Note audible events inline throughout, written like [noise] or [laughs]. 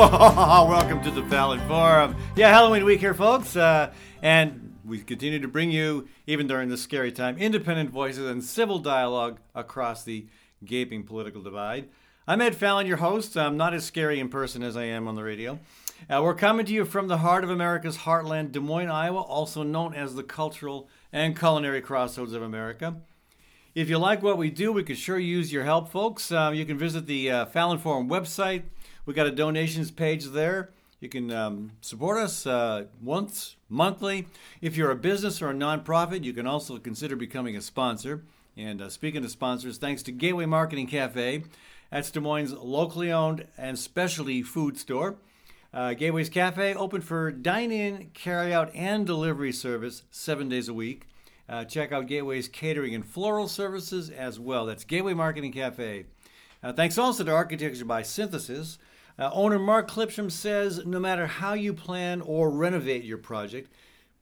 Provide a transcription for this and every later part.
[laughs] Welcome to the Fallon Forum. Yeah, Halloween week here, folks. Uh, and we continue to bring you, even during this scary time, independent voices and civil dialogue across the gaping political divide. I'm Ed Fallon, your host. I'm not as scary in person as I am on the radio. Uh, we're coming to you from the heart of America's heartland, Des Moines, Iowa, also known as the cultural and culinary crossroads of America. If you like what we do, we could sure use your help, folks. Uh, you can visit the uh, Fallon Forum website. We got a donations page there. You can um, support us uh, once monthly. If you're a business or a nonprofit, you can also consider becoming a sponsor. And uh, speaking of sponsors, thanks to Gateway Market and Cafe, that's Des Moines' locally owned and specialty food store. Uh, Gateway's Cafe open for dine-in, carry-out, and delivery service seven days a week. Uh, check out Gateway's catering and floral services as well. That's Gateway Market and Cafe. Uh, thanks also to Architecture by Synthesis. Uh, owner Mark Clipsham says no matter how you plan or renovate your project,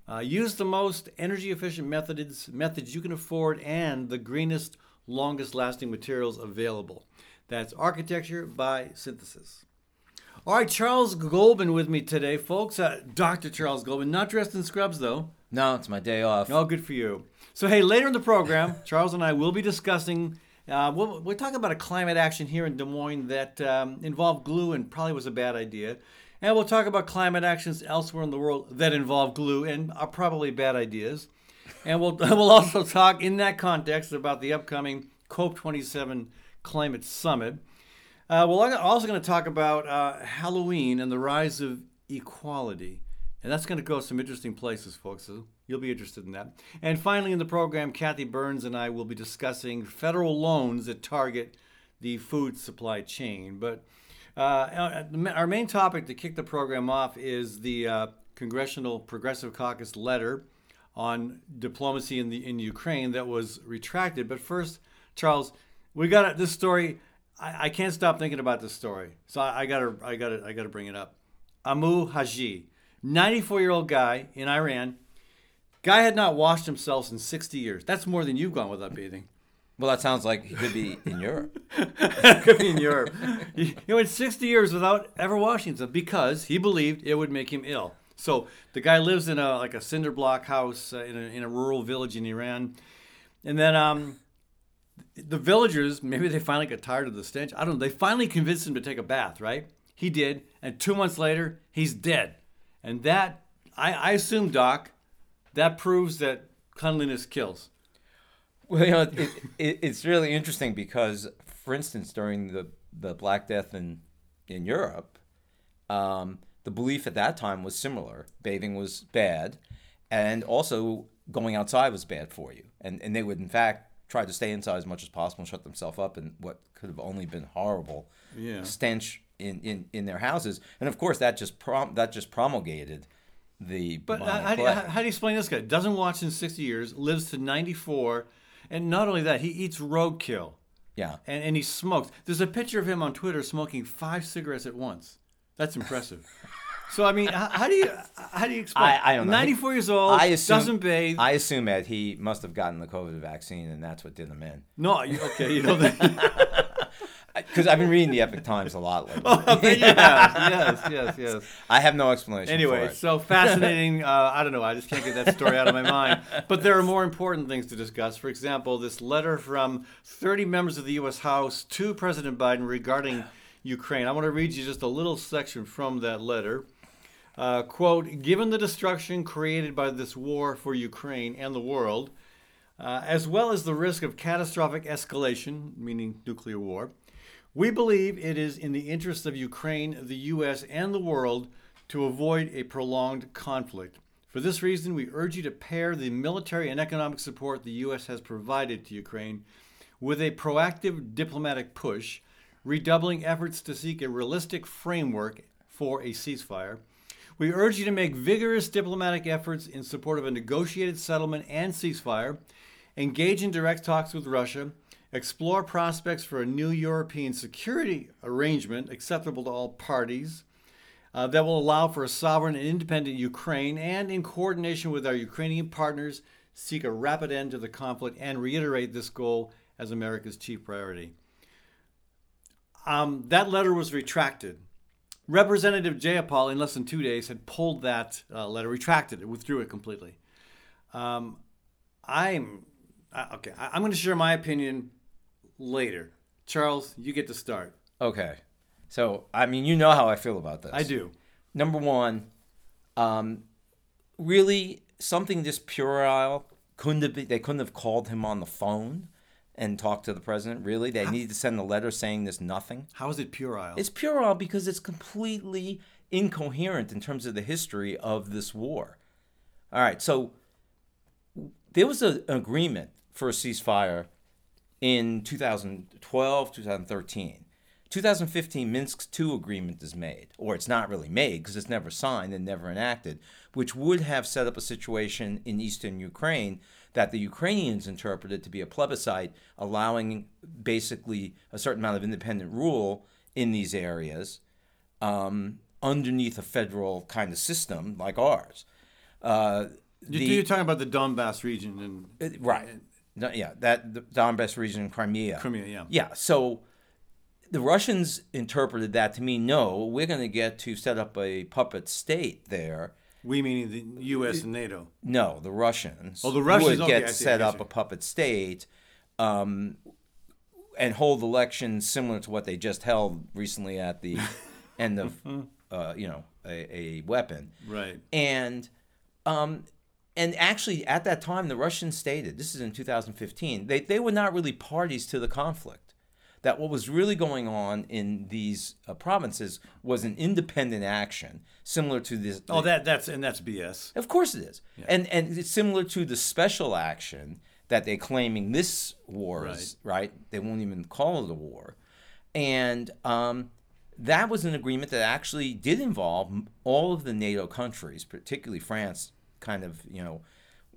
uh, use the most energy efficient methods, methods you can afford and the greenest, longest lasting materials available. That's Architecture by Synthesis. All right, Charles Goldman with me today, folks. Uh, Dr. Charles Goldman, not dressed in scrubs though. No, it's my day off. Oh, good for you. So, hey, later in the program, Charles and I will be discussing. Uh, we'll, we're talking about a climate action here in Des Moines that um, involved glue and probably was a bad idea. And we'll talk about climate actions elsewhere in the world that involve glue and are probably bad ideas. And we'll, [laughs] we'll also talk in that context about the upcoming COP27 climate summit. Uh, we're also going to talk about uh, Halloween and the rise of equality. And that's going to go some interesting places, folks. You'll be interested in that. And finally, in the program, Kathy Byrnes and I will be discussing federal loans that target the food supply chain. But uh, our main topic to kick the program off is the uh, Congressional Progressive Caucus letter on diplomacy in the in Ukraine that was retracted. But first, Charles, we got this story. I, I can't stop thinking about this story, so I, I gotta, I gotta, I gotta bring it up. Amou Haji 94 year old guy in Iran. Guy had not washed himself in 60 years. That's more than you've gone without bathing. Well, that sounds like he could be in Europe. [laughs] could be in Europe. He, he went 60 years without ever washing himself because he believed it would make him ill. So the guy lives in a like a cinder block house uh, in, a, in a rural village in Iran, and then um, the villagers maybe they finally got tired of the stench. I don't know. They finally convinced him to take a bath. Right? He did, and two months later he's dead. And that, I, I assume, Doc, that proves that cleanliness kills. Well, you know, it, it, it's really interesting because, for instance, during the, the Black Death in, in Europe, um, the belief at that time was similar. Bathing was bad, and also going outside was bad for you. And, and they would, in fact, try to stay inside as much as possible and shut themselves up in what could have only been horrible yeah. stench in, in, in their houses, and of course that just prom- that just promulgated the. But uh, how do, you, how do you explain this guy? Doesn't watch in sixty years, lives to ninety four, and not only that, he eats roadkill. Yeah, and and he smokes. There's a picture of him on Twitter smoking five cigarettes at once. That's impressive. [laughs] So I mean, how, how, do you how do you explain? I, I don't know. Ninety four years old. I assume, doesn't bathe. I assume that he must have gotten the COVID vaccine, and that's what did him in. No, okay, you know that. [laughs] Because I've been reading the Epoch Times a lot lately. [laughs] oh, yes, yes, yes. [laughs] I have no explanation. Anyway, so [laughs] fascinating. Uh, I don't know. I just can't get that story out of my mind. But there are more important things to discuss. For example, this letter from 30 members of the U.S. House to President Biden regarding Ukraine. I want to read you just a little section from that letter. Uh, quote, given the destruction created by this war for Ukraine and the world, uh, as well as the risk of catastrophic escalation, meaning nuclear war, we believe it is in the interest of Ukraine, the U.S., and the world to avoid a prolonged conflict. For this reason, we urge you to pair the military and economic support the U.S. has provided to Ukraine with a proactive diplomatic push, redoubling efforts to seek a realistic framework for a ceasefire. We urge you to make vigorous diplomatic efforts in support of a negotiated settlement and ceasefire, engage in direct talks with Russia, explore prospects for a new European security arrangement acceptable to all parties uh, that will allow for a sovereign and independent Ukraine, and in coordination with our Ukrainian partners, seek a rapid end to the conflict and reiterate this goal as America's chief priority. Um, that letter was retracted. Representative Jayapal, in less than two days, had pulled that uh, letter, retracted it, withdrew it completely. Um, I'm uh, okay. I, I'm going to share my opinion later. Charles, you get to start. Okay. So, I mean, you know how I feel about this. I do. Number one, um, really something this puerile couldn't have been, they couldn't have called him on the phone and talked to the president. Really, they needed to send a letter saying this nothing. How is it puerile? It's puerile because it's completely incoherent in terms of the history of this war. All right, so there was a, an agreement for a ceasefire in 2012, 2013. 2015 Minsk II agreement is made, or it's not really made because it's never signed and never enacted, which would have set up a situation in eastern Ukraine that the Ukrainians interpreted to be a plebiscite, allowing basically a certain amount of independent rule in these areas um, underneath a federal kind of system like ours. Uh, You- You're talking about the Donbass region in it- right. No, yeah, that the Donbass region, in Crimea. Crimea, yeah. Yeah, so the Russians interpreted that to mean no, we're going to get to set up a puppet state there. We meaning the U.S. and NATO. No, the Russians. Oh, the Russians, would okay, get see, set up a puppet state, um, and hold elections similar to what they just held recently at the end of, [laughs] uh, you know, a, a weapon. Right. And um, and actually, at that time, the Russians stated this is in 2015. They they were not really parties to the conflict. That what was really going on in these uh, provinces was an independent action, similar to this. Oh, that that's and that's BS. Of course it is. And and it's similar to the special action that they're claiming this war is, right? They won't even call it a war. And um, that was an agreement that actually did involve all of the NATO countries, particularly France, kind of, you know,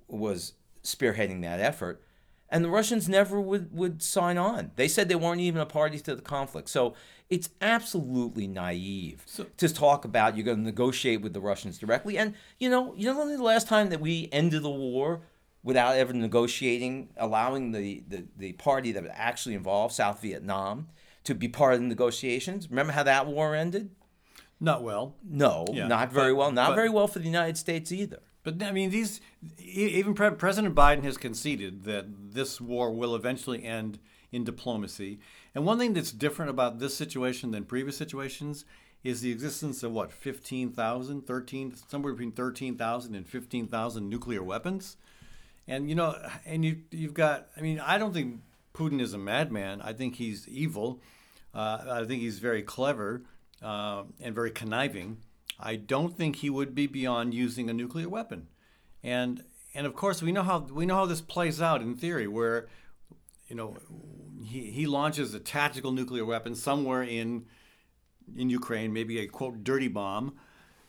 was spearheading that effort. And the Russians never would, would sign on. They said they weren't even a party to the conflict. So it's absolutely naive to talk about you're going to negotiate with the Russians directly. And you know, you know, the last time that we ended the war without ever negotiating, allowing the, the, the party that was actually involved, South Vietnam, to be part of the negotiations. Remember how that war ended? Not well. No, Yeah, not very but- well. Not but- very well for the United States either. But I mean, these even Pre- President Biden has conceded that this war will eventually end in diplomacy. And one thing that's different about this situation than previous situations is the existence of what 15,000, 13, somewhere between 13,000 and 15,000 nuclear weapons. And you know, and you you've got. I mean, I don't think Putin is a madman. I think he's evil. Uh, I think he's very clever uh, and very conniving. I don't think he would be beyond using a nuclear weapon. And and of course, we know how we know how this plays out in theory, where you know he, he launches a tactical nuclear weapon somewhere in in Ukraine, maybe a quote dirty bomb.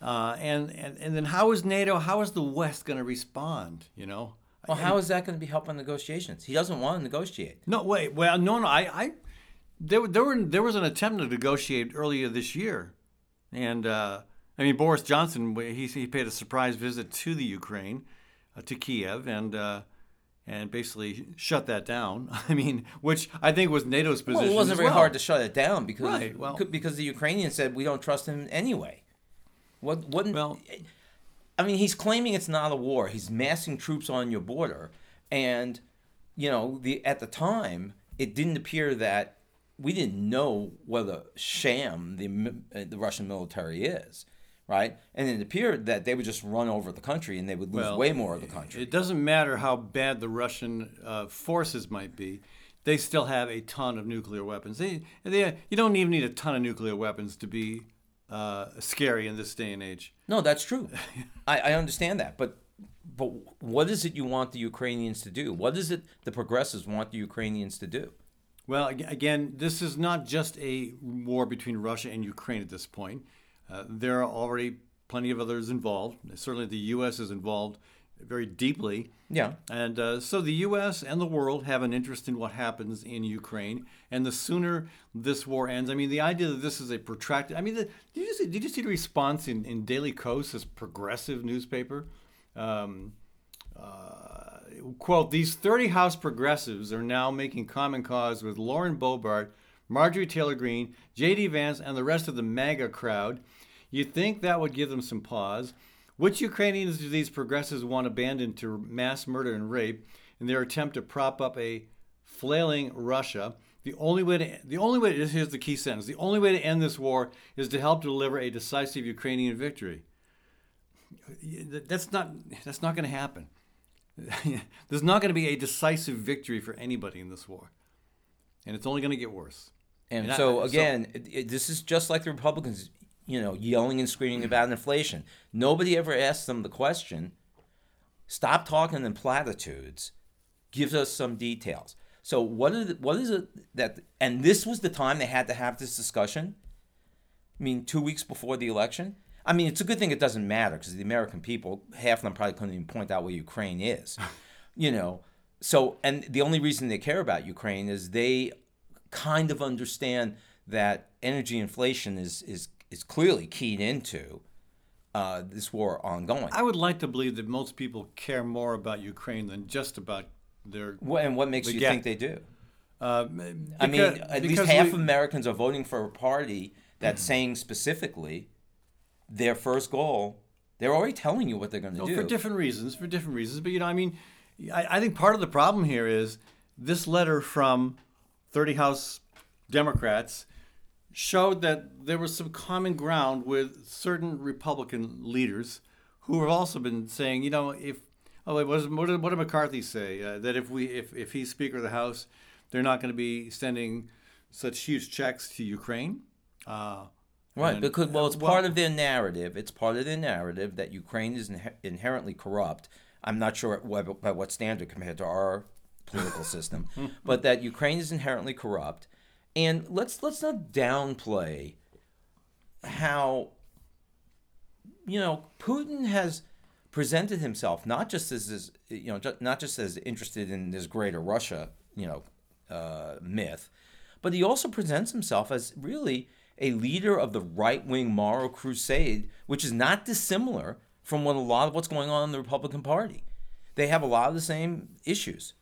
Uh, and, and and then how is NATO? How is the West going to respond? You know, Well, how is that going to be helping negotiations? He doesn't want to negotiate. No, wait. Well, no, no. I, I there, there were there was an attempt to negotiate earlier this year, and uh, I mean Boris Johnson he he paid a surprise visit to the Ukraine, uh, to Kiev, and uh, and basically shut that down. [laughs] I mean, which I think was NATO's position. Well, it wasn't as very well. hard to shut it down because Right, well- because the Ukrainians said we don't trust him anyway. What wouldn't Well- I mean, he's claiming it's not a war. He's massing troops on your border, and you know, the at the time, it didn't appear that we didn't know what a sham the uh, the Russian military is, right? And it appeared that they would just run over the country and they would lose Well, way more of the country. It doesn't matter how bad the Russian uh, forces might be; they still have a ton of nuclear weapons. They, they, you don't even need a ton of nuclear weapons to be uh, scary in this day and age. No, that's true. [laughs] I, I understand that, but but what is it you want the Ukrainians to do? What is it the progressives want the Ukrainians to do? Well, again, this is not just a war between Russia and Ukraine at this point. Uh, there are already plenty of others involved. Certainly, the U.S. is involved very deeply. Yeah. And uh, so the U.S. and the world have an interest in what happens in Ukraine. And the sooner this war ends, I mean, the idea that this is a protracted. I mean, the, did, you see, did you see the response in, in Daily Kos, this progressive newspaper? Um, uh, quote, these 30 House progressives are now making common cause with Lauren Boebert, Marjorie Taylor Greene, J.D. Vance, and the rest of the MAGA crowd. You'd think that would give them some pause. Which Ukrainians do these progressives want abandoned to mass murder and rape in their attempt to prop up a flailing Russia? The only way to the only way here's the key sentence. The only way to end this war is to help deliver a decisive Ukrainian victory. That's not that's not going to happen. [laughs] There's not going to be a decisive victory for anybody in this war, and it's only going to get worse. And, And I- so so- again, it, it- this is just like the Republicans, you know, yelling and screaming about inflation. Nobody ever asks them the question. Stop talking in platitudes. Give us some details. So what is what is it that and this was the time they had to have this discussion? I mean, two weeks before the election. I mean, it's a good thing it doesn't matter because the American people, half of them probably couldn't even point out where Ukraine is. [laughs] you know, so and the only reason they care about Ukraine is they kind of understand that energy inflation is is is clearly keyed into uh, this war ongoing. I would like to believe that most people care more about Ukraine than just about their. Wha- and what makes you gap. think they do? Uh, I mean, at least half of Americans are voting for a party that's saying specifically their first goal. They're already telling you what they're going to No, do. for different reasons, for different reasons. But you know, I mean, I, I think part of the problem here is this letter from 30 House Democrats showed that there was some common ground with certain Republican leaders who have also been saying, you know, if oh, wait, what, is, what, did, what did McCarthy say? Uh, that if we if, if he's Speaker of the House, they're not going to be sending such huge checks to Ukraine. Uh, Right, And- because well, it's well- part of their narrative. It's part of their narrative that Ukraine is inhe- inherently corrupt. I'm not sure what, by what standard compared to our political system, but that Ukraine is inherently corrupt. And let's let's not downplay how you know Putin has presented himself not just as this, you know not just as interested in this greater Russia you know uh, myth, but he also presents himself as really a leader of the right wing moral crusade, which is not dissimilar from what a lot of what's going on in the Republican Party. They have a lot of the same issues.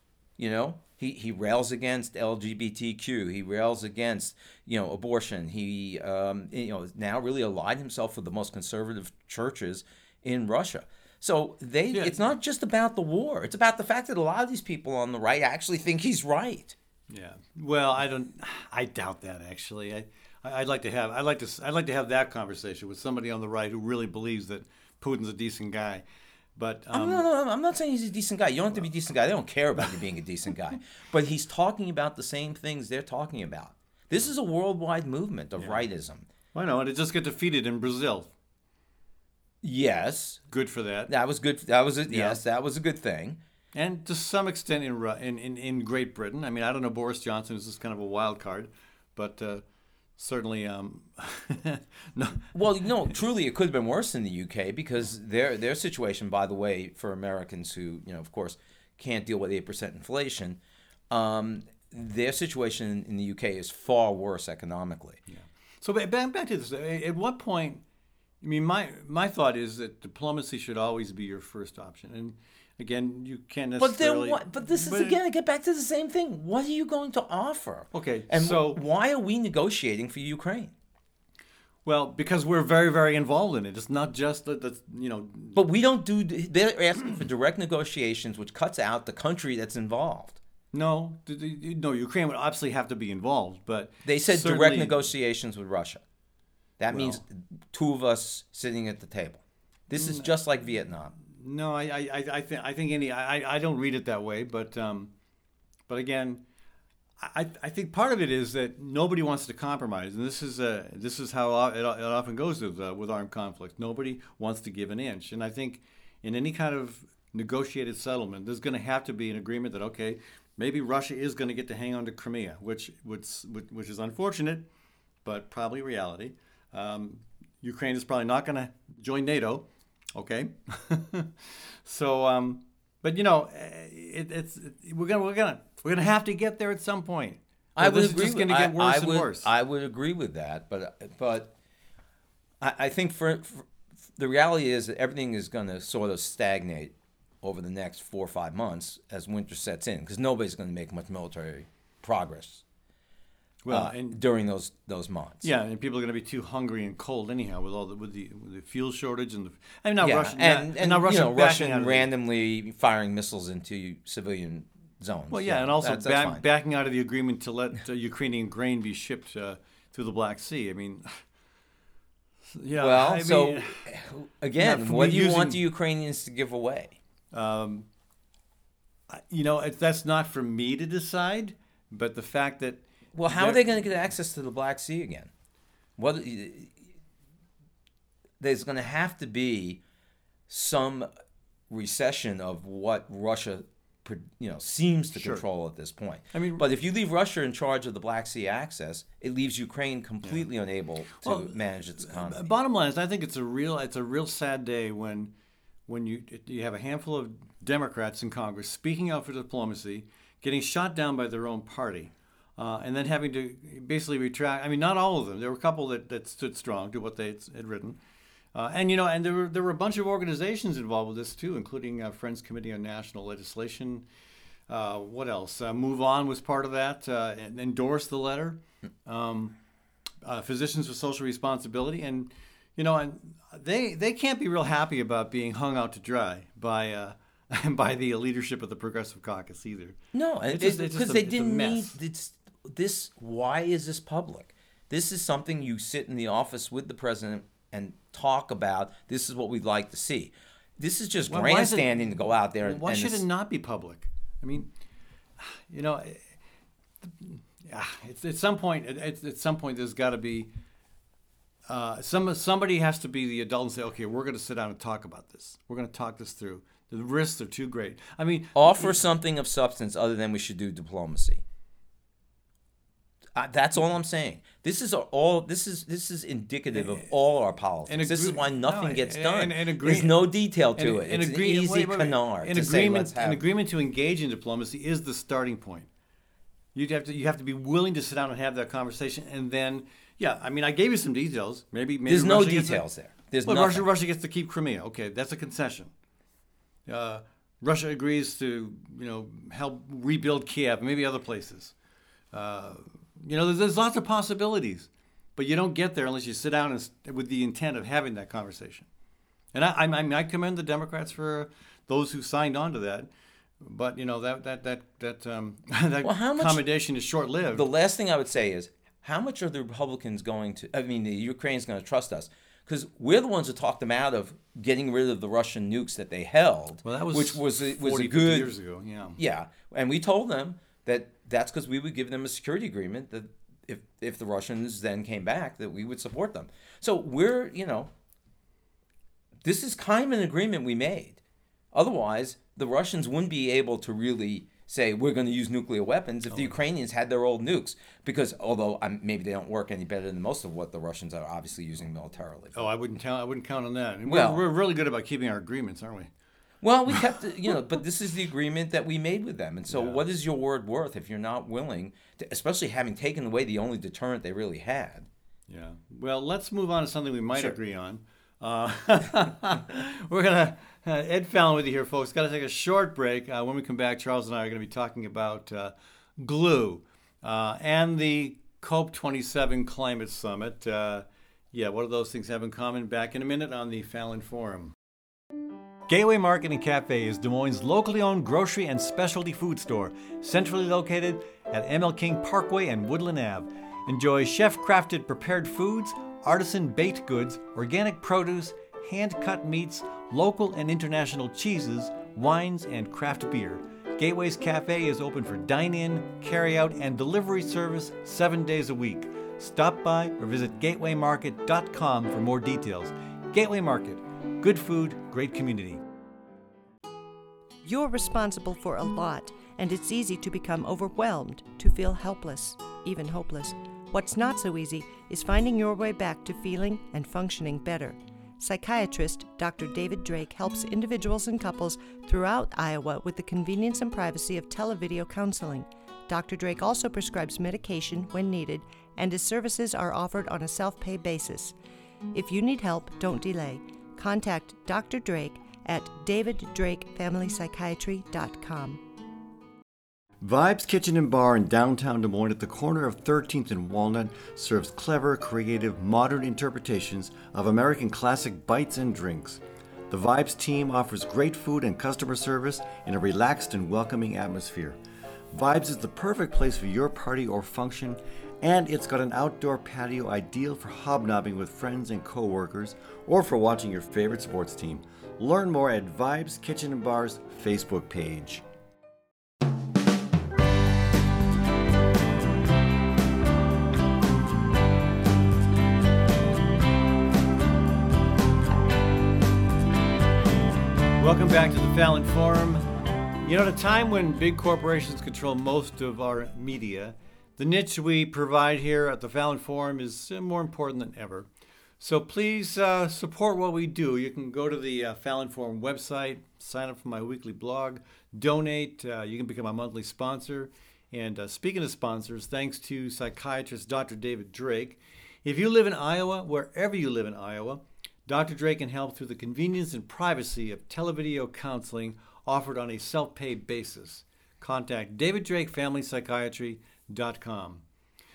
You know, he, he rails against LGBTQ. He rails against you know abortion. He um, you know now really allied himself with the most conservative churches in Russia. So they Yeah. it's not just about the war. It's about the fact that a lot of these people on the right actually think he's right. Yeah. Well, I don't. I doubt that actually. I, I'd like to have. I'd like to. I'd like to have that conversation with somebody on the right who really believes that Putin's a decent guy. But um, no, no, no, I'm not saying he's a decent guy. You don't have to be a decent guy. They don't care about you being a decent guy. [laughs] But he's talking about the same things they're talking about. This is a worldwide movement of rightism. I know, and it just got defeated in Brazil. Yes, Good for that. that was good. That was a, yes, that was a good thing. And to some extent in, in in in Great Britain. I mean, I don't know. Boris Johnson is just kind of a wild card, but uh, certainly, um, [laughs] no. Well, no, truly, it could have been worse in the UK because their their situation, by the way, for Americans who, you know, of course, can't deal with eight percent inflation, um, their situation in the UK is far worse economically. yeah So back back to this. At what point? I mean, my my thought is that diplomacy should always be your first option. And again, you can't necessarily. But then what? But this is but- again. I get back to the same thing. What are you going to offer? Okay, And so- why are we negotiating for Ukraine? Well, because we're very, very involved in it. It's not just that, that's, you know, But we don't do. They're asking for direct negotiations, which cuts out the country that's involved. no, no, Ukraine would obviously have to be involved, but They said direct negotiations with Russia. That means two of us sitting at the table. This is just like Vietnam. No, I, I, I- think, I think any, I, I don't read it that way, but, um, but again, I, I think part of it is that nobody wants to compromise, and this is, uh, this is how it, it often goes with, uh, with armed conflict. Nobody wants to give an inch, and I think in any kind of negotiated settlement, there's going to have to be an agreement that okay, maybe Russia is going to get to hang on to Crimea, which, which, which is unfortunate, but probably reality. Um, Ukraine is probably not going to join NATO. Okay, [laughs] so um, but you know, eh, it, it's it, we're gonna we're gonna we're gonna have to get there at some point. I would agree. just with, to get I- I and would, worse. I would agree with that, but but I, I think for, for the reality is that everything is going to sort of stagnate over the next four or five months as winter sets in, because nobody's going to make much military progress. Well, uh, and- during those those months. Yeah, and people are going to be too hungry and cold anyhow with all the with the, with the fuel shortage and the. I mean, now Yeah, Russia and, not, and now Russia you know, Russian out the- randomly firing missiles into civilian zones. Well, yeah, and also that's, that's back, backing out of the agreement to let uh, Ukrainian grain be shipped uh, through the Black Sea. I mean, [sighs] yeah. well, I so mean, [sighs] again, what do you want the Ukrainians to give away? um, you know, it, that's not for me to decide, but the fact that Well, how are They're- going to get access to the Black Sea again? What there's going to have to be some recession of what Russia, you know, seems to Sure. control at this point. I mean- but if you leave Russia in charge of the Black Sea access, it leaves Ukraine completely unable to Well, manage its economy. Bottom line is, I think it's a real it's a real sad day when when you you have a handful of Democrats in Congress speaking out for diplomacy, getting shot down by their own party, uh, and then having to basically retract. I mean, not all of them. There were a couple that, that stood strong to what they had written. Uh, and you know, and there were there were a bunch of organizations involved with this too, including uh, Friends Committee on National Legislation. Uh, what else? Uh, Move On was part of that uh, and endorsed the letter. Um, uh, Physicians with Social Responsibility, and you know, and they they can't be real happy about being hung out to dry by uh, [laughs] by the leadership of the Progressive Caucus either. No, because just- it's just a- they didn't need it's, this. Why is this public? This is something you sit in the office with the president and talk about. This is what we'd like to see. This is just Why- why is it- grandstanding to go out there. and Why and should it not be public? I mean, [sighs] you know, eh, it's, at some point, at, at at some point, there's got to be uh, some somebody has to be the adult and say, okay, we're going to sit down and talk about this. We're going to talk this through. The risks are too great. I mean, offer something of substance other than we should do diplomacy. Uh, that's all I'm saying. This is all. This is this is indicative of all our politics. And this is why nothing no, gets and- done. and- and agree- There's no detail to it. an it's agree- an easy wait, wait, wait. canard An to say, agreement, "Let's have an agreement to engage in diplomacy is the starting point. You have to you have to be willing to sit down and have that conversation, and then yeah, I mean, I gave you some details. Maybe, maybe There's no Russia to- details there. There's well, nothing. Russia, Russia gets to keep Crimea. Okay, that's a concession. Uh, Russia agrees to you know help rebuild Kiev, maybe other places. Uh, you know, there's, there's lots of possibilities, but you don't get there unless you sit down and, with the intent of having that conversation. And I, I, I mean, I commend the Democrats for those who signed on to that. But you know that that that that um, [laughs] that Well, how much- commendation is short lived. The last thing I would say is, how much are the Republicans going to? I mean, the Ukrainians going to trust us? Because we're the ones who talked them out of getting rid of the Russian nukes that they held, well, that was which was a, was 40, a good years ago. Yeah. Yeah, and we told them that that's because we would give them a security agreement that if if the Russians then came back, that we would support them. So we're you know, this is kind of an agreement we made. Otherwise, the Russians wouldn't be able to really say we're going to use nuclear weapons if the Ukrainians had their old nukes. Because although um, maybe they don't work any better than most of what the Russians are obviously using militarily. Oh, I wouldn't count. I wouldn't count on that. Well- we're, we're really good about keeping our agreements, aren't we? Well, we kept, [laughs] it, you know, but this is the agreement that we made with them. And so, what is your word worth if you're not willing, to, especially having taken away the only deterrent they really had? Yeah. Well, let's move on to something we might Sure. agree on. Uh, [laughs] we're gonna uh, Ed Fallon with you here, folks. Got to take a short break. Uh, when we come back, Charles and I are going to be talking about uh, glue uh, and the COP27 climate summit. Uh, yeah, what do those things have in common? Back in a minute on the Fallon Forum. Gateway Market and Cafe is Des Moines' locally owned grocery and specialty food store, centrally located at ML King Parkway and Woodland Ave. Enjoy chef crafted prepared foods, artisan baked goods, organic produce, hand cut meats, local and international cheeses, wines, and craft beer. Gateway's Cafe is open for dine in, carry out, and delivery service seven days a week. Stop by or visit gatewaymarket.com for more details. Gateway Market, good food, great community. You're responsible for a lot, and it's easy to become overwhelmed, to feel helpless, even hopeless. What's not so easy is finding your way back to feeling and functioning better. Psychiatrist Dr. David Drake helps individuals and couples throughout Iowa with the convenience and privacy of televideo counseling. Dr. Drake also prescribes medication when needed, and his services are offered on a self pay basis. If you need help, don't delay. Contact Dr. Drake at daviddrakefamilypsychiatry.com. Vibes Kitchen and Bar in downtown Des Moines at the corner of 13th and Walnut serves clever, creative, modern interpretations of American classic bites and drinks. The Vibes team offers great food and customer service in a relaxed and welcoming atmosphere. Vibes is the perfect place for your party or function, and it's got an outdoor patio ideal for hobnobbing with friends and coworkers or for watching your favorite sports team. Learn more at Vibes Kitchen and Bar's Facebook page. Welcome back to the Fallon Forum. You know, at a time when big corporations control most of our media, the niche we provide here at the Fallon Forum is more important than ever. So please uh, support what we do. You can go to the uh, Fallon Forum website, sign up for my weekly blog, donate. Uh, you can become a monthly sponsor. And uh, speaking of sponsors, thanks to psychiatrist Dr. David Drake. If you live in Iowa, wherever you live in Iowa, Dr. Drake can help through the convenience and privacy of televideo counseling offered on a self pay basis. Contact daviddrakefamilypsychiatry.com.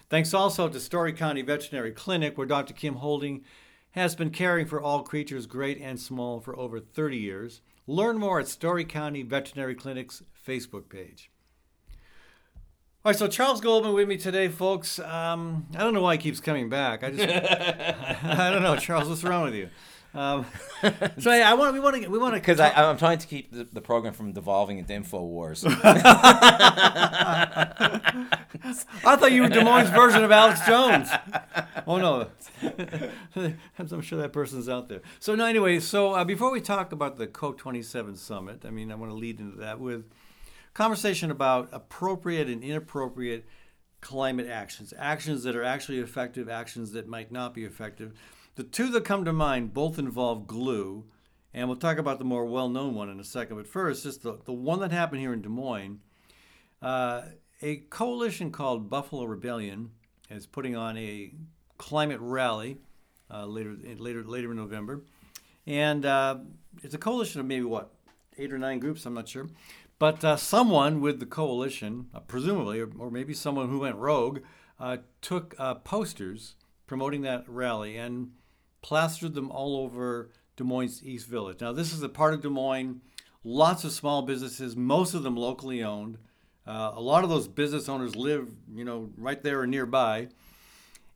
Thanks also to Story County Veterinary Clinic, where Dr. Kim Holding has been caring for all creatures, great and small, for over 30 years. Learn more at Story County Veterinary Clinic's Facebook page. All right, so Charles Goldman with me today, folks. Um, I don't know why he keeps coming back. I just, [laughs] I don't know, Charles. What's wrong with you? Um, [laughs] so hey, I want we want to we want to Because I'm trying to keep the, the program from devolving into info wars. [laughs] [laughs] I thought you were Des Moines' version of Alex Jones. Oh no, I'm sure that person's out there. So no, anyway. So uh, before we talk about the COP27 summit, I mean, I want to lead into that with conversation about appropriate and inappropriate climate actions, actions that are actually effective, actions that might not be effective. The two that come to mind both involve glue, and we'll talk about the more well-known one in a second. But first, just the, the one that happened here in Des Moines. Uh, a coalition called Buffalo Rebellion is putting on a climate rally uh, later later later in November, and uh, it's a coalition of maybe what eight or nine groups. I'm not sure, but uh, someone with the coalition, uh, presumably, or, or, maybe someone who went rogue, uh, took uh, posters promoting that rally and plastered them all over Des Moines East Village. Now, this is a part of Des Moines, lots of small businesses, most of them locally owned. Uh, a lot of those business owners live, you know, right there or nearby.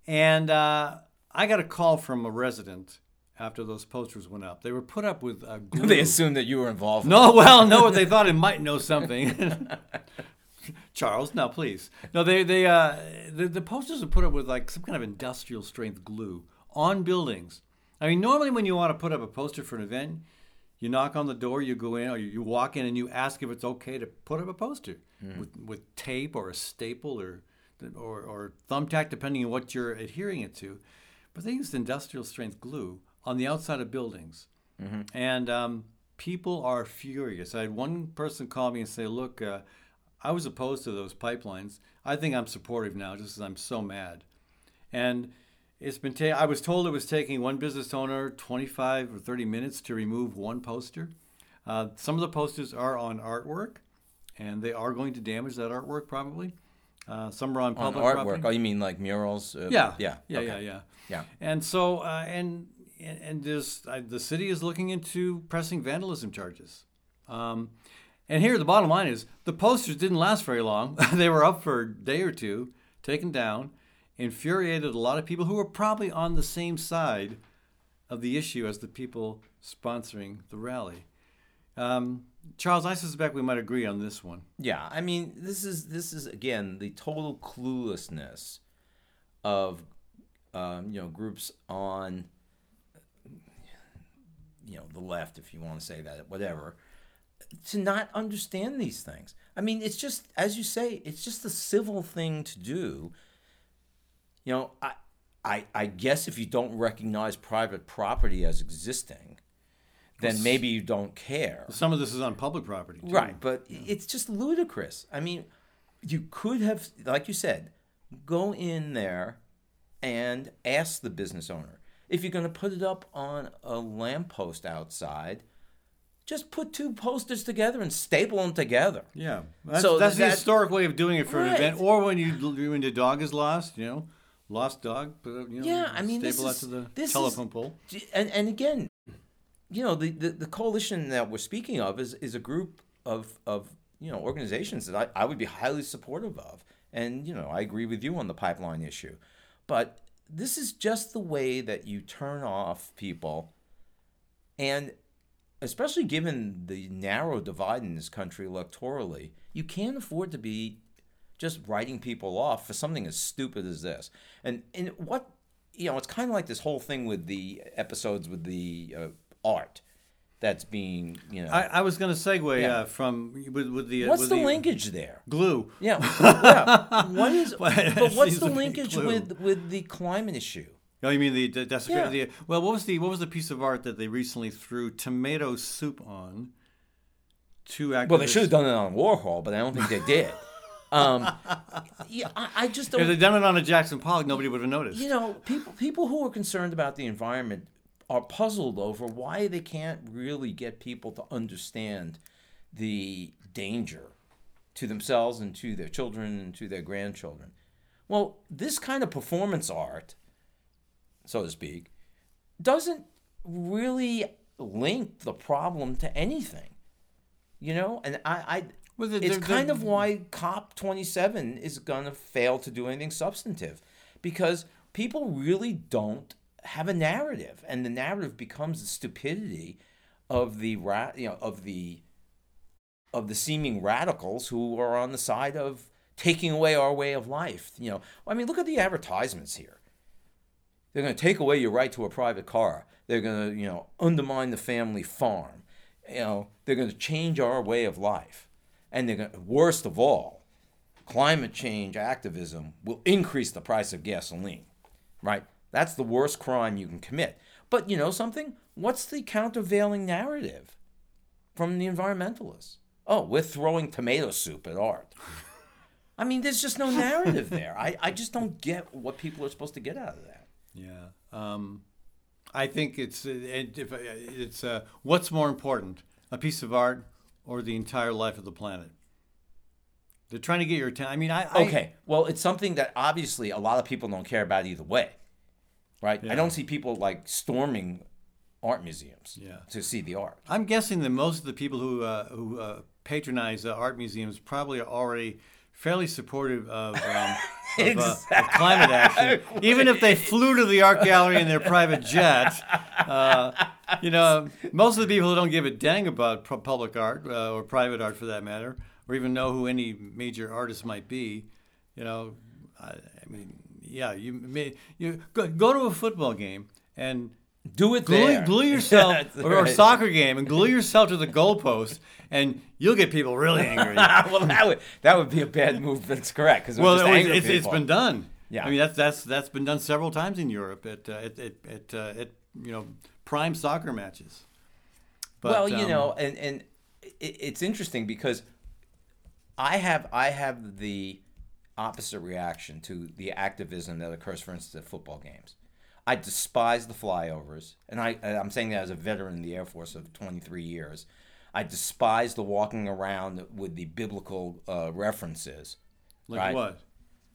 And uh, I got a call from a resident after those posters went up. They were put up with uh, [laughs] glue. they assumed that you were involved. No, well, no, they thought it [laughs] might know something. [laughs] Charles, no, please. No, they they uh, the, the posters were put up with like some kind of industrial strength glue on buildings. I mean, normally when you want to put up a poster for an event, you knock on the door, you go in, or you, walk in and you ask if it's okay to put up a poster mm. with, with tape or a staple or, or, or thumbtack, depending on what you're adhering it to. But they used industrial strength glue on the outside of buildings. Mm-hmm. And um, people are furious. I had one person call me and say, Look, uh, I was opposed to those pipelines. I think I'm supportive now, just as I'm so mad. And it's been. Ta- I was told it was taking one business owner 25 or 30 minutes to remove one poster. Uh, some of the posters are on artwork, and they are going to damage that artwork probably. Uh, some are on public on artwork. Property. Oh, you mean like murals? Uh, yeah, yeah, yeah, okay. yeah, yeah, yeah. And so, uh, and and there's uh, the city is looking into pressing vandalism charges. Um, and here, the bottom line is the posters didn't last very long. [laughs] they were up for a day or two, taken down, infuriated a lot of people who were probably on the same side of the issue as the people sponsoring the rally. Um, Charles, I suspect we might agree on this one. Yeah, I mean, this is this is again the total cluelessness of um, you know groups on you know the left, if you want to say that, whatever, to not understand these things. I mean, it's just as you say, it's just a civil thing to do you know, I, I, I guess if you don't recognize private property as existing, then maybe you don't care. Some of this is on public property, too. right? But yeah. it's just ludicrous. I mean, you could have, like you said, go in there and ask the business owner if you're going to put it up on a lamppost outside. just put two posters together and staple them together. Yeah, that's, So that's the historic way of doing it for an event, or when you when the dog is lost, you know, lost dog. but You know, Yeah, I mean, this that is- to the this is- telephone pole. and and again, you know, the, the, the coalition that we're speaking of is, is a group of, of you know organizations that I, I would be highly supportive of. And you know, I agree with you on the pipeline issue. But this is just the way that you turn off people and especially given the narrow divide in this country electorally, you can't afford to be just writing people off for something as stupid as this. And and what you know, it's kind of like this whole thing with the episodes with the uh, art that's being you know. I, I was going to segue Yeah. uh, from with, with the uh, what's with the linkage there? glue. Yeah, [laughs] yeah. What is? But what's the linkage with with the climate issue? Oh, you mean the, the desecration? Yeah. The, well, what was the what was the piece of art that they recently threw tomato soup on? Two activists. Well, they should have done it on Warhol, but I don't think they did. Um, yeah, I, I just don't. If they'd done it on a Jackson Pollock, nobody would have noticed. you know, people people who are concerned about the environment are puzzled over why they can't really get people to understand the danger to themselves and to their children and to their grandchildren. Well, this kind of performance art, so to speak, doesn't really link the problem to anything. You know, and I, I Well, the- it's the- kind the- of why COP 27 is going to fail to do anything substantive because people really don't have a narrative and the narrative becomes the stupidity of the ra- you know of the of the seeming radicals who are on the side of taking away our way of life you know. I mean look at the advertisements here. They're going to take away your right to a private car. They're going to you know undermine the family farm. You know they're going to change our way of life and they're going worst of all climate change activism will increase the price of gasoline right? That's the worst crime you can commit. But you know something? What's the countervailing narrative from the environmentalists? Oh we're throwing tomato soup at art. I mean there's just no [laughs] narrative there. I, I just don't get what people are supposed to get out of that. Yeah. Um, I think it's it, if, uh, it's uh, what's more important, a piece of art or the entire life of the planet. They're trying to get your attention. I mean, I, I Okay. Well, it's something that obviously a lot of people don't care about either way, right? Yeah. I don't see people like storming art museums Yeah. to see the art. I'm guessing that most of the people who uh, who uh, patronize uh, art museums probably are already fairly supportive of, um, of, uh, of climate action, [laughs] even if they flew to the art gallery in their private jet. Uh, you know, most of the people who don't give a dang about public art uh, or private art, for that matter, or even know who any major artist might be, you know, I, I mean, yeah, you may you go, go to a football game and Do it glue, there. glue [laughs] yourself or, or right. soccer game and glue yourself to the goalpost and you'll get people really angry. [laughs] well, that would that would be a bad move. That's correct. Because well, it was- it's, it's been done. Yeah. I mean that's that's that's been done several times in Europe at uh, at at, at, uh, at you know prime soccer matches. But, well, you um, know, and and it's interesting because I have I have the opposite reaction to the activism that occurs, for instance, at football games. I despise the flyovers, and I I'm saying that as a veteran in the Air Force of 23 years. I despise the walking around with the biblical uh, references. like right. what?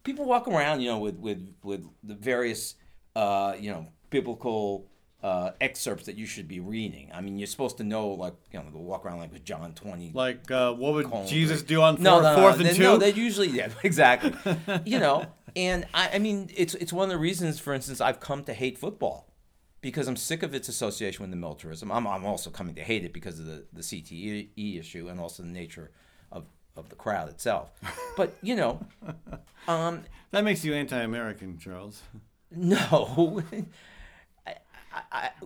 people walk around, you know, with with with the various, uh, you know, biblical uh, excerpts that you should be reading. I mean, you're supposed to know, like, you know, to walk around like with John twenty. Like uh, what would colon Jesus do on four, no, no, fourth they- and two? No, they usually, yeah, [laughs] exactly. [laughs] you know, and I, I mean, it's it's one of the reasons, for instance, I've come to hate football because I'm sick of its association with the militarism. I'm, I'm also coming to hate it because of the, the CTE issue and also the nature of, of the crowd itself. But, you know, [laughs] um, that makes you anti-American, Charles. no,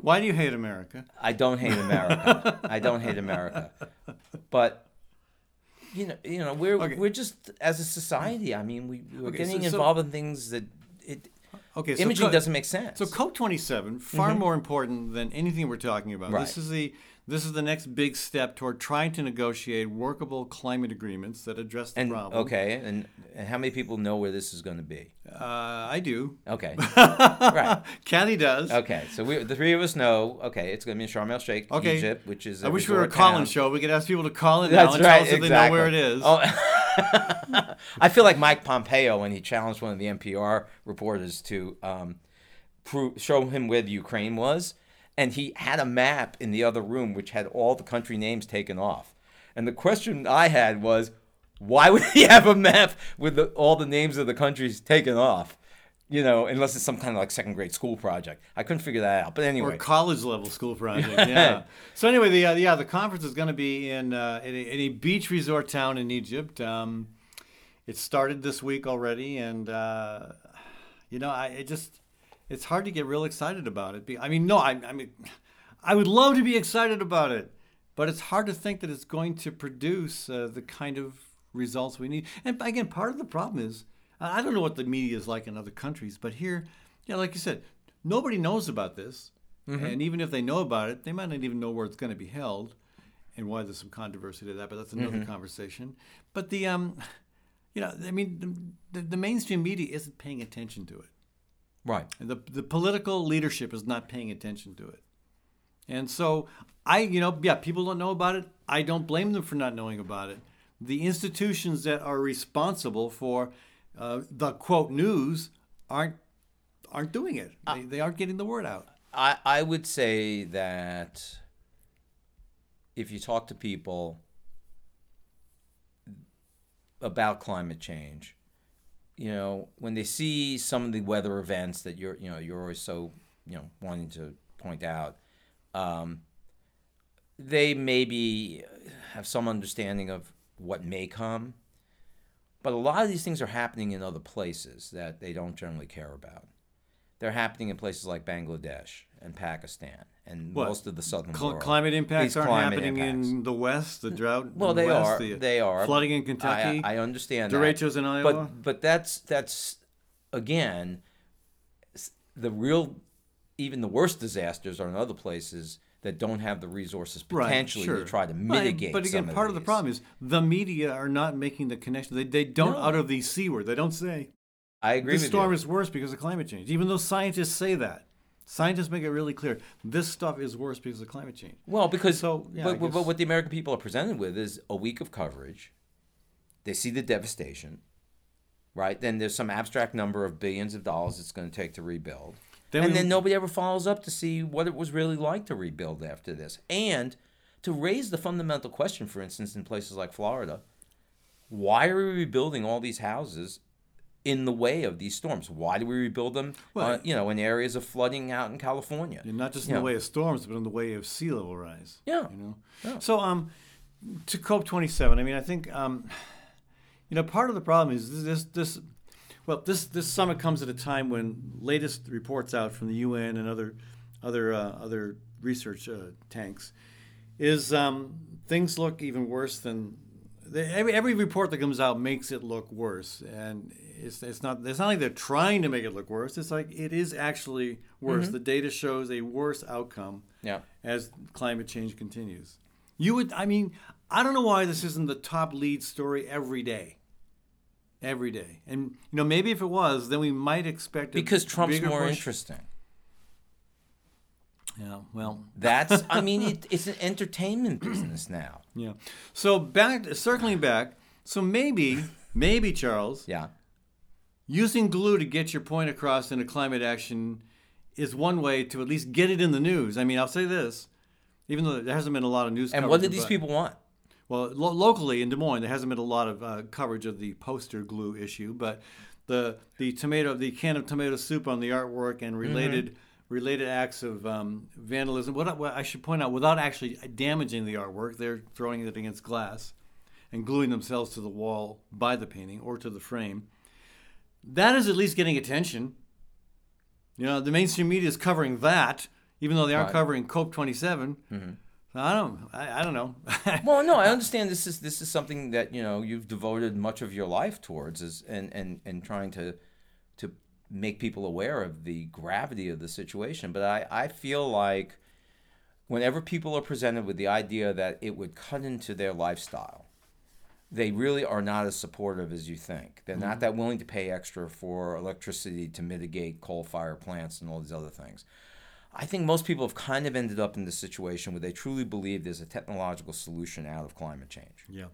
Why do you hate America? I don't hate America. I don't hate America. But you know, you know, we're Okay. we're just as a society. I mean, we we're Okay, getting so- involved in things that it Okay, so imaging co- doesn't make sense. So COP27, far more important than anything we're talking about. Mm-hmm. Right. This is the This is the next big step toward trying to negotiate workable climate agreements that address the And problem. okay, and, and how many people know where this is going to be? Uh, I do. Okay, [laughs] right. Kathy does. Okay, so we, the three of us know. Okay, it's going to be in Sharm el Sheikh, Okay. Egypt, which is. I wish we were a call-in show. We could ask people to call in now That's and right. tell us if exactly. they know where it is. Oh, [laughs] I feel like Mike Pompeo when he challenged one of the NPR reporters to um, prove, show him where the Ukraine was, and he had a map in the other room which had all the country names taken off. And the question I had was, why would he [laughs] have a map with the, all the names of the countries taken off? You know, unless it's some kind of like second grade school project. I couldn't figure that out. But anyway, or college level school project. [laughs] Yeah. so anyway, the uh, yeah the conference is going to be in uh, in, a, in a beach resort town in Egypt. Um, it started this week already, and uh, you know, I it just it's hard to get real excited about it. I mean, no, I, I mean, I would love to be excited about it, but it's hard to think that it's going to produce uh, the kind of results we need. And again, part of the problem is I don't know what the media is like in other countries, but here, yeah, like you said, nobody knows about this, and even if they know about it, they might not even know where it's going to be held, and why there's some controversy to that. But that's another conversation. But the um, you know, I mean, the, the mainstream media isn't paying attention to it. Right. And the, the political leadership is not paying attention to it. And so I, you know, yeah, people don't know about it. I don't blame them for not knowing about it. The institutions that are responsible for uh, the quote news aren't aren't doing it. They, they aren't getting the word out. I, I would say that if you talk to people about climate change, you know, when they see some of the weather events that you're, you know, you're always so, you know, wanting to point out, um, they maybe have some understanding of what may come, but a lot of these things are happening in other places that they don't generally care about. They're happening in places like Bangladesh and Pakistan and What? most of the southern Cl- world. climate impacts These aren't climate happening impacts. in the West. The drought. Well, the they West, are. the They are. flooding in Kentucky. I, I understand derechos that. in Iowa. But but that's that's again the real even the worst disasters are in other places that don't have the resources potentially sure. to try to mitigate. But again, some part of the problem is the media are not making the connection. They, they don't No. utter the c word. They don't say I agree with storm you. is worse because of climate change. Even though scientists say that, scientists make it really clear this stuff is worse because of climate change. Well, because So, yeah, but, but what the American people are presented with is a week of coverage. They see the devastation, right? Then there's some abstract number of billions of dollars it's going to take to rebuild. Then and we- then nobody ever follows up to see what it was really like to rebuild after this. And to raise the fundamental question, for instance, in places like Florida, why are we rebuilding all these houses in the way of these storms? Why do we rebuild them, Well- uh, you know, in areas of flooding out in California? And not just in Yeah. the way of storms, but in the way of sea level rise. Yeah. You know. Yeah. So um, to COP 27. I mean, I think um, you know, part of the problem is this this. Well, this this summit comes at a time when latest reports out from the UN and other other uh, other research uh, tanks is um, things look even worse than the, every every report that comes out makes it look worse, and it's it's not it's not like they're trying to make it look worse. It's like it is actually worse. Mm-hmm. The data shows a worse outcome Yeah. as climate change continues. You would, I mean, I don't know why this isn't the top lead story every day. Every day, and you know, maybe if it was, then we might expect Because Trump's more push. interesting. Yeah, well, That's, I [laughs] mean, it, it's an entertainment business now. yeah. So back, circling back. So maybe, maybe Charles, Yeah. Using glue to get your point across in a climate action is one way to at least get it in the news. I mean, I'll say this, even though there hasn't been a lot of news. And what did these about- people want? Well, lo- locally in Des Moines, there hasn't been a lot of uh, coverage of the poster glue issue, but the the tomato, the can of tomato soup on the artwork and related related acts of um, vandalism. What, I- what I should point out, without actually damaging the artwork, they're throwing it against glass and gluing themselves to the wall by the painting or to the frame. That is at least getting attention. You know, the mainstream media is covering that, even though they aren't Right. covering COP 27. Mm-hmm. I don't, I, I don't know. [laughs] Well, no, I understand this is this is something that you know you've devoted much of your life towards, is and and and trying to to make people aware of the gravity of the situation. But I I feel like whenever people are presented with the idea that it would cut into their lifestyle, they really are not as supportive as you think. They're not that willing to pay extra for electricity to mitigate coal fire plants and all these other things. I think most people have kind of ended up in this situation where they truly believe there's a technological solution out of climate change. Yeah.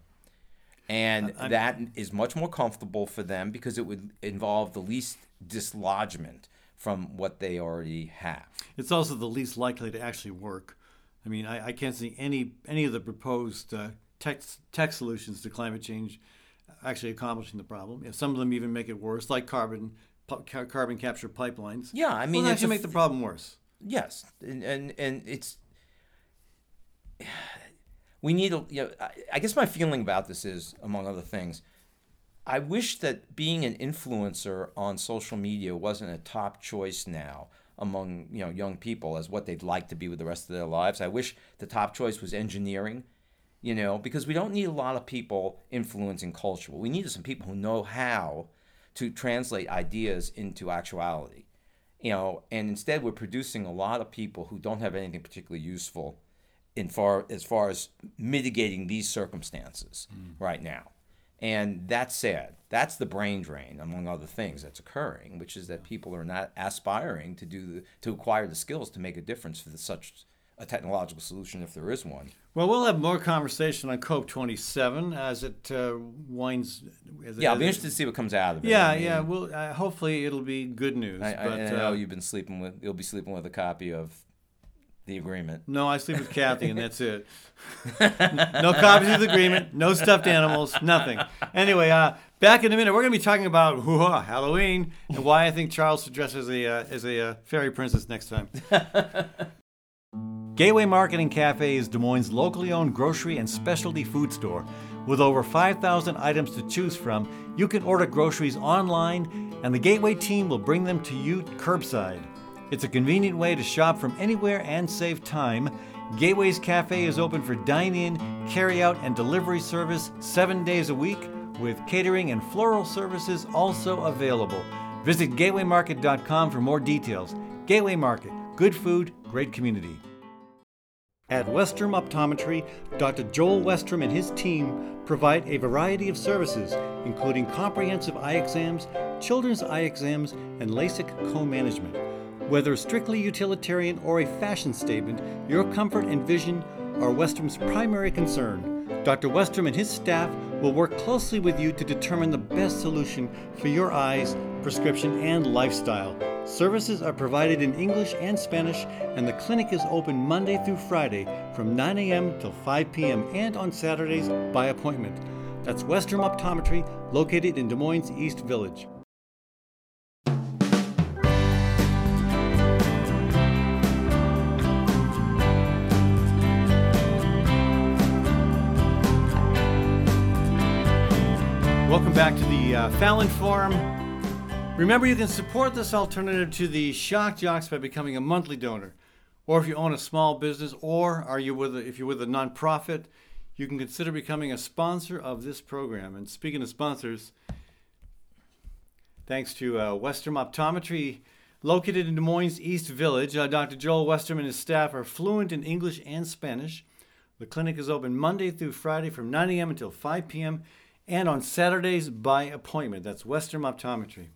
And that is much more comfortable for them because it would involve the least dislodgement from what they already have. It's also the least likely to actually work. I mean, I, I can't see any any of the proposed uh, tech tech solutions to climate change actually accomplishing the problem. Yeah, some of them even make it worse, like carbon pu- ca- carbon capture pipelines. Yeah, I mean, well, actually make the problem worse. Yes, and and, and it's we need a. You know, I, I guess my feeling about this is, among other things, I wish that being an influencer on social media wasn't a top choice now among you know young people as what they'd like to be with the rest of their lives. I wish the top choice was engineering, you know, because we don't need a lot of people influencing culture. What we need is some people who know how to translate ideas into actuality you know, and instead we're producing a lot of people who don't have anything particularly useful in far as far as mitigating these circumstances hmm. right now. And that's sad. That's the brain drain, among other things, that's occurring, which is that people are not aspiring to do the, to acquire the skills to make a difference for the, such a technological solution, if there is one. Well, we'll have more conversation on COP 27 as it uh, winds. As, Yeah, I'll be interested to see what comes out of it. Yeah, I mean, yeah. Well, uh, hopefully it'll be good news. I, I, but I know uh, you've been sleeping with. You'll be sleeping with a copy of the agreement. no, I sleep with Kathy, and that's it. [laughs] no copies of the agreement, no stuffed animals, nothing. Anyway, uh, back in a minute, we're going to be talking about Halloween and why I think Charles should dress as a uh, as a uh, fairy princess next time. [laughs] Gateway Market and Cafe is Des Moines' locally owned grocery and specialty food store. With over 5,000 items to choose from, you can order groceries online, and the Gateway team will bring them to you curbside. It's a convenient way to shop from anywhere and save time. Gateway's Cafe is open for dine in, carry out, and delivery service seven days a week, with catering and floral services also available. Visit gatewaymarket.com for more details. Gateway Market, good food, great community. At Western Optometry, Dr. Joel Westrom and his team provide a variety of services, including comprehensive eye exams, children's eye exams, and LASIK co management. Whether strictly utilitarian or a fashion statement, your comfort and vision are Westrom's primary concern. Dr. Westrom and his staff will work closely with you to determine the best solution for your eyes, prescription, and lifestyle. Services are provided in English and Spanish, and the clinic is open Monday through Friday from 9 a.m. till 5 p.m. and on Saturdays by appointment. That's Western Optometry, located in Des Moines East Village. Welcome back to the uh, Fallon Forum. Remember, you can support this alternative to the Shock Jocks by becoming a monthly donor, or if you own a small business, or are you with a, if you're with a nonprofit, you can consider becoming a sponsor of this program. And speaking of sponsors, thanks to uh, Western Optometry, located in Des Moines East Village, uh, Dr. Joel Westrom and his staff are fluent in English and Spanish. The clinic is open Monday through Friday from 9 a.m. until 5 p.m. and on Saturdays by appointment. That's Western Optometry.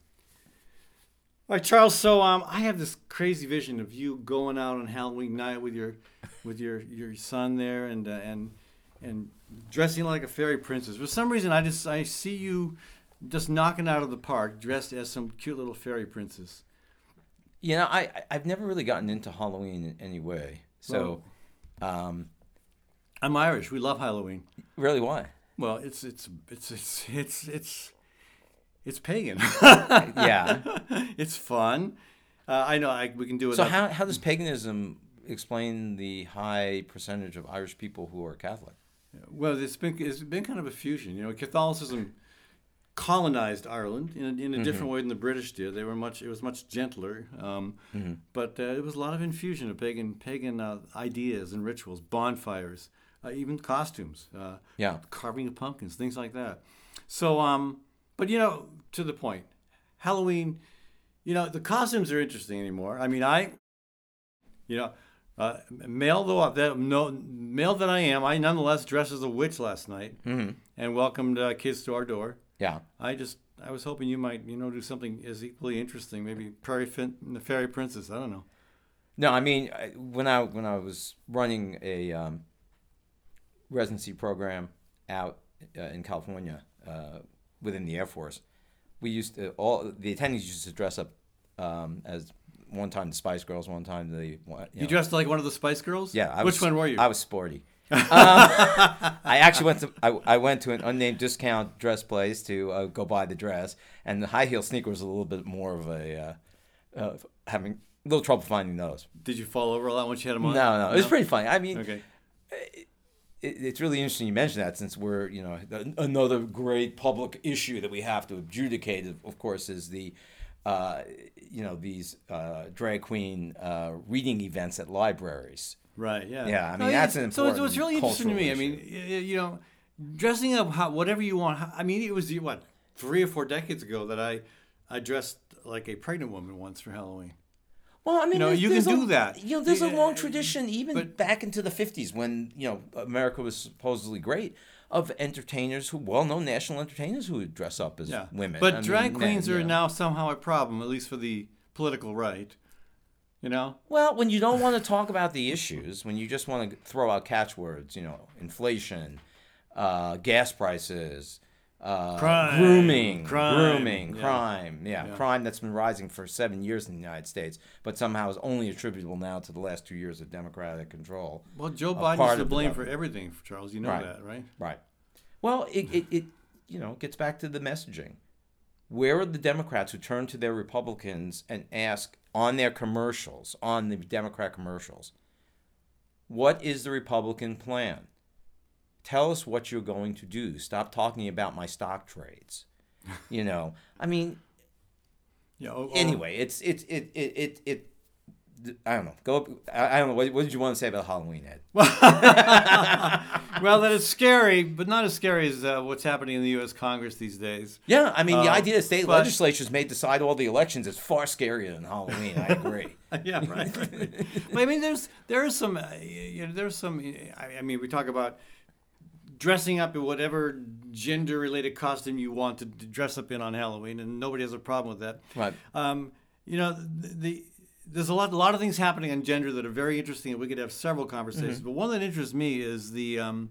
All right, Charles. So um, I have this crazy vision of you going out on Halloween night with your, with your your son there, and uh, and and dressing like a fairy princess. For some reason, I just I see you just knocking out of the park dressed as some cute little fairy princess. You know, I I- I've never really gotten into Halloween in any way. So, um, I'm Irish. We love Halloween. really, why? Well, it's it's it's it's it's it's it's pagan. [laughs] Yeah. [laughs] it's fun. Uh, I know. I, we can do it. So how how does paganism explain the high percentage of Irish people who are Catholic? Well, it's been it's been kind of a fusion. You know, Catholicism colonized Ireland in a, in a Mm-hmm. different way than the British did. They were much it was much gentler, um, Mm-hmm. but uh, it was a lot of infusion of pagan pagan uh, ideas and rituals, bonfires, uh, even costumes, uh, Yeah. carving of pumpkins, things like that. So, um, but you know, to the point, Halloween. You know, the costumes are interesting anymore. I mean, I, you know, Uh, male though that no male that I am, I nonetheless dressed as a witch last night Mm-hmm. and welcomed uh, kids to our door. Yeah. I just I was hoping you might you know do something as equally interesting, maybe Prairie fin- the Fairy Princess. I don't know. No, I mean when I when I was running a um, residency program out uh, in California uh, within the Air Force, we used to all the attendees used to dress up um, as one time the Spice Girls, one time the you, You dressed like one of the Spice Girls. yeah. I Which was, one were you? I was sporty. [laughs] um, I actually went to I, I went to an unnamed discount dress place to uh, go buy the dress, and the high heel sneaker was a little bit more of a uh, uh, having a little trouble finding those. Did you fall over a lot once you had them on? No, no, it was pretty funny. I mean, Okay. it, it's really interesting you mention that since we're you know a- another great public issue that we have to adjudicate of- of course is the uh, you know these uh, drag queen uh, reading events at libraries Right. Yeah. Yeah, I mean, No, that's yeah, an so it's, what's really interesting to me. I mean, y- y- you know, dressing up how, whatever you want. I mean, it was what three or four decades ago that I I dressed like a pregnant woman once for Halloween. Well i mean know, there's- you can a- do that. you know there's a long tradition even but- back into the 50s when you know america was supposedly great of entertainers who well-known national entertainers who would dress up as Yeah. women But I drag mean, queens men, are you know. now somehow a problem, at least for the political right. You know. Well, when you don't want to talk about the issues, when you just want to throw out catchwords, you know, inflation, uh, gas prices, uh, Crime, grooming, crime, grooming, yeah. crime, yeah, Yeah. crime that's been rising for seven years in the United States, but somehow is only attributable now to the last two years of Democratic control. Well, Joe Biden's to blame for everything, Charles. You know Right. that, right? Right. Well, it, it, it you know gets back to the messaging. Where are the Democrats who turn to their Republicans and ask on their commercials, on the Democrat commercials, what is the Republican plan? Tell us what you're going to do. Stop talking about my stock trades. [laughs] You know, I mean, Yeah. oh, anyway, it's it's it it it. it I don't know. Go. Up, I, I don't know. What, what did you want to say about Halloween, Ed? [laughs] well, that is scary, but not as scary as uh, what's happening in the U.S. Congress these days. Yeah, I mean, the Uh, idea that state but- legislatures may decide all the elections is far scarier than Halloween. I agree. [laughs] yeah, right. right, but I mean, there's there is some, uh, you know, there's some. I, I mean, we talk about dressing up in whatever gender-related costume you want to dress up in on Halloween, and nobody has a problem with that. Right. Um, you know, the, the there's a lot, a lot of things happening on gender that are very interesting, and we could have several conversations. Mm-hmm. But one that interests me is the. Um,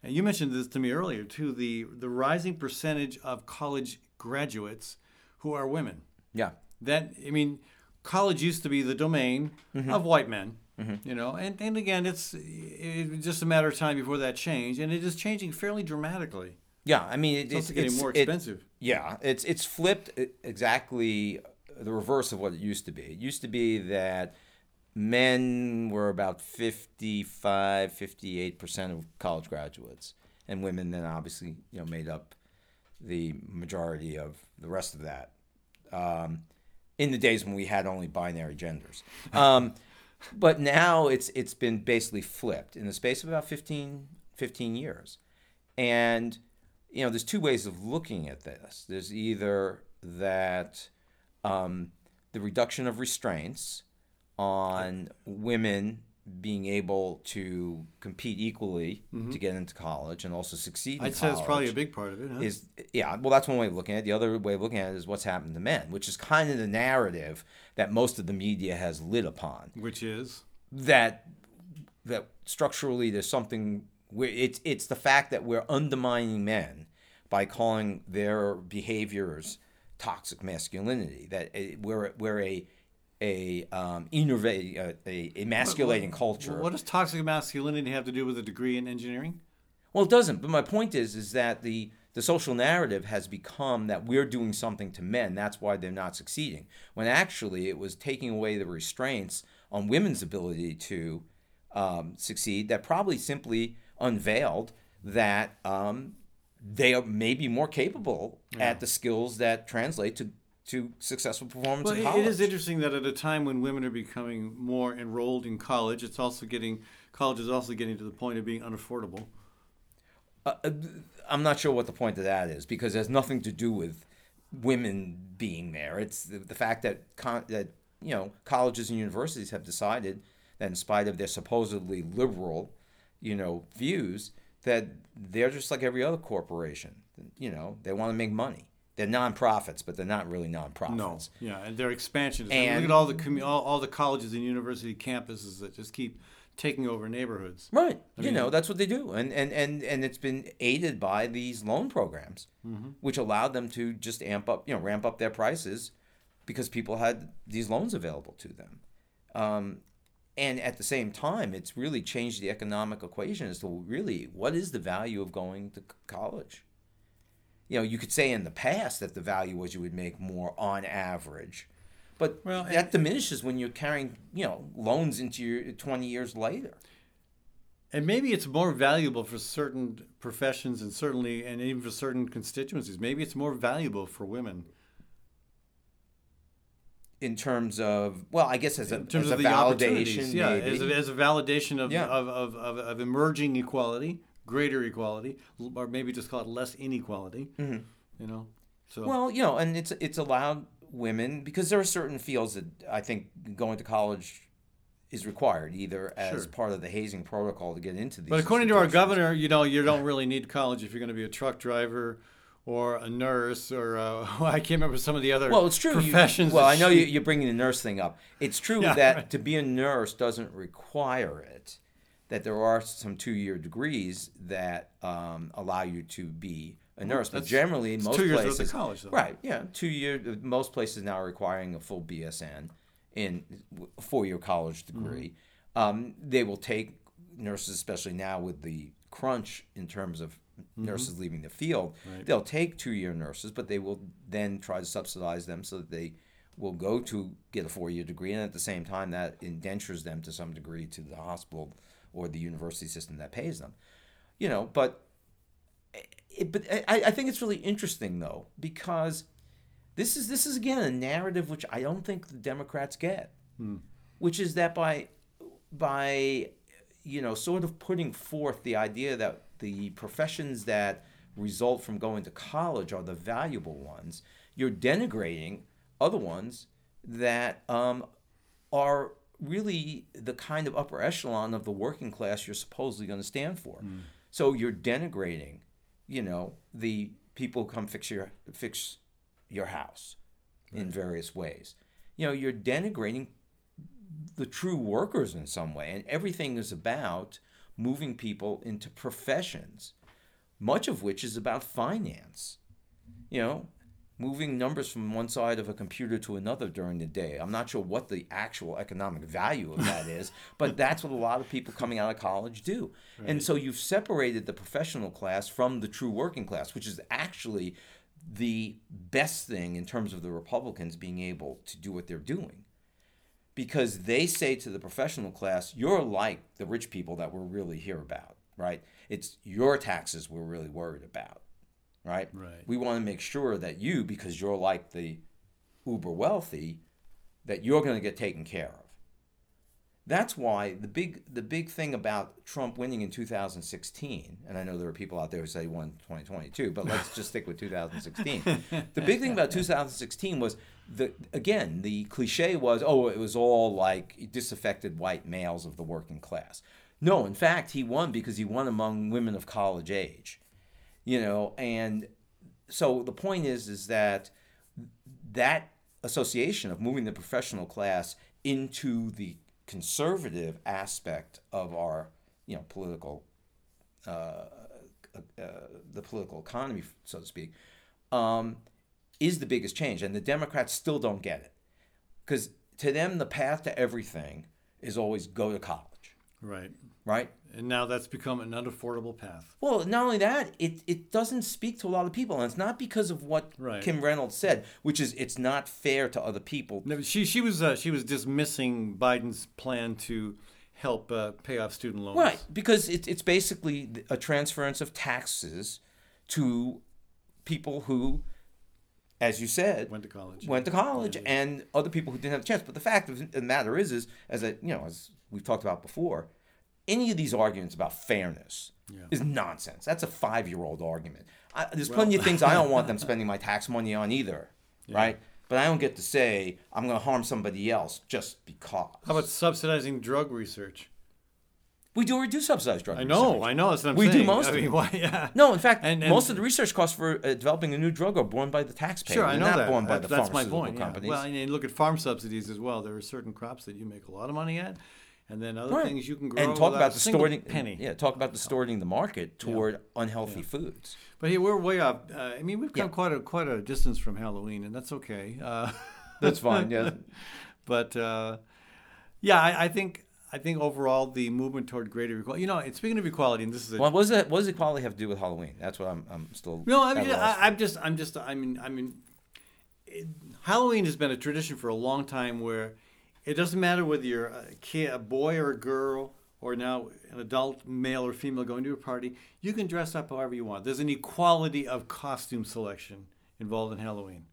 and you mentioned this to me earlier too. The the rising percentage of college graduates who are women Yeah. that I mean, college used to be the domain Mm-hmm. of white men, you know, and, and again, it's it was just a matter of time before that change, and it is changing fairly dramatically. Yeah. I mean, it, It's it's getting it's- more it- expensive. yeah, it's it's flipped e- exactly the reverse of what it used to be. It used to be that men were about 55, 58% of college graduates, and women then obviously, you know, made up the majority of the rest of that. Um, in the days when we had only binary genders. [laughs] Um, but now it's it's been basically flipped in the space of about 15, 15 years. And you know, there's two ways of looking at this. There's either that um, the reduction of restraints on women being able to compete equally to get into college and also succeed. in I'd say that's probably a big part of it. Huh? is yeah well that's one way of looking at it the other way of looking at it is what's happened to men which is kind of the narrative that most of the media has lit upon Which is that that structurally there's something where it's it's the fact that we're undermining men by calling their behaviors toxic masculinity that eh, we're we're a a um a, a emasculating culture What does toxic masculinity have to do with a degree in engineering? Well, it doesn't. But my point is, is that the the social narrative has become that we're doing something to men. That's why they're not succeeding. When actually, it was taking away the restraints on women's ability to um, succeed. That probably simply unveiled that um, they are maybe more capable at the skills that translate to to successful performance Well, in college. it is interesting that at a time when women are becoming more enrolled in college, it's also getting college is also getting to the point of being unaffordable. Uh, uh, I'm not sure what the point of that is because it has nothing to do with women being there. It's the, the fact that con- that you know colleges and universities have decided that in spite of their supposedly liberal, you know, views, that they're just like every other corporation. You know, they want to make money. They're nonprofits, but they're not really nonprofits. No, yeah, and their expansion. Is, And- look at all the commu- all, all the colleges and university campuses that just keep taking over neighborhoods. Right. you mean- know, that's what they do. And, and, and, and it's been aided by these loan programs, Mm-hmm. which allowed them to just amp up, you know, ramp up their prices because people had these loans available to them. Um, and at the same time, it's really changed the economic equation as to really what is the value of going to college? You know, you could say in the past that the value was you would make more on average. But Well, that and- diminishes when you're carrying, you know, loans into your 20 years later. And maybe it's more valuable for certain professions and certainly, and even for certain constituencies. Maybe it's more valuable for women in terms of well, I guess as a, in terms as of a the validation. Yeah, as a, as a validation of, Yeah. of, of, of, of emerging equality, greater equality, or maybe just call it less inequality. You know, so Mm-hmm. well, you know, and it's it's allowed women because there are certain fields that I think going to college is required either as Sure. part of the hazing protocol to get into these. But according to our governor, you know, you don't really need college if you're going to be a truck driver or a nurse or uh, [laughs] I can't remember some of the other Well, it's true. you- professions. well, I know she- you, you're bringing the nurse thing up. It's true [laughs] Yeah, that right. to be a nurse doesn't require it. That there are some two-year degrees that um, allow you to be a nurse, but generally most two years places, college, though. right? Yeah, two year. Most places now are requiring a full BSN in a four-year college degree. Um, they will take nurses, especially now with the crunch in terms of nurses leaving the field. Right. They'll take two-year nurses, but they will then try to subsidize them so that they will go to get a four-year degree, and at the same time, that indentures them to some degree to the hospital or the university system that pays them. You know, but eh, it, but I, I think it's really interesting though because this is this is again a narrative which I don't think the Democrats get, hmm. which is that by by you know sort of putting forth the idea that the professions that result from going to college are the valuable ones, you're denigrating other ones that um, are really the kind of upper echelon of the working class you're supposedly going to stand for. So you're denigrating, you know, the people who come fix your fix your house in various ways. You know, you're denigrating the true workers in some way, and everything is about moving people into professions, much of which is about finance. You know, moving numbers from one side of a computer to another during the day. I'm not sure what the actual economic value of that is, [laughs] but that's what a lot of people coming out of college do. And so you've separated the professional class from the true working class, which is actually the best thing in terms of the Republicans being able to do what they're doing. Because they say to the professional class, you're like the rich people that we're really here about, right? It's your taxes we're really worried about right? Right. We want to make sure that you, because you're like the uber wealthy, that you're going to get taken care of. That's why the big the big thing about Trump winning in 2016, and I know there are people out there who say he won 2022, but let's [laughs] just stick with 2016. The big thing about 2016 was the again the cliche was oh it was all like disaffected white males of the working class. No, in fact he won because he won among women of college age you know and so the point is is that that association of moving the professional class into the conservative aspect of our you know political uh, uh, the political economy so to speak um, is the biggest change and the democrats still don't get it. Because to them the path to everything is always go to college. Right. right And now that's become an unaffordable path. Well, not only that, it, it doesn't speak to a lot of people, and it's not because of what Right. Kim Reynolds said, which is it's not fair to other people. No, she she was uh, she was dismissing Biden's plan to help uh, pay off student loans. Right, because it, it's basically a transference of taxes to people who, as you said, Went to college. went to college, and other people who didn't have a chance. But the fact of the matter is, is as I, you know, as we've talked about before, any of these arguments about fairness Yeah. is nonsense. That's a five-year-old argument. I, there's plenty of things I don't want them [laughs] spending my tax money on either, right? but I don't get to say I'm going to harm somebody else just because. How about subsidizing drug research? we do already do subsidized drug I know, research. I know. That's what I'm We do most I of mean, it. [laughs] why? Yeah. No, in fact, And- and- most of the research costs for uh, developing a new drug are borne by the taxpayer. Sure, I know not that. borne by That- the that's my point. Yeah. Well, and you look at farm subsidies as well. There are certain crops that you make a lot of money at, and then other Right. things you can grow. and talk about a single distorting penny. Yeah, talk about distorting the market toward unhealthy foods. But here we're way off. Uh, I mean, we've come Yeah. quite a quite a distance from Halloween, and that's okay. Uh, [laughs] That's fine. Yeah. but uh, yeah, I, I think I think overall the movement toward greater equality. You know, and speaking of equality, and this is a Well, what does that? What does equality have to do with Halloween? That's what I'm. I'm still. No, I at mean, a loss I, I'm just, I'm just, I mean, I mean, it, Halloween has been a tradition for a long time where it doesn't matter whether you're a kid, a boy or a girl, or now an adult male or female going to a party. You can dress up however you want. There's an equality of costume selection involved in Halloween.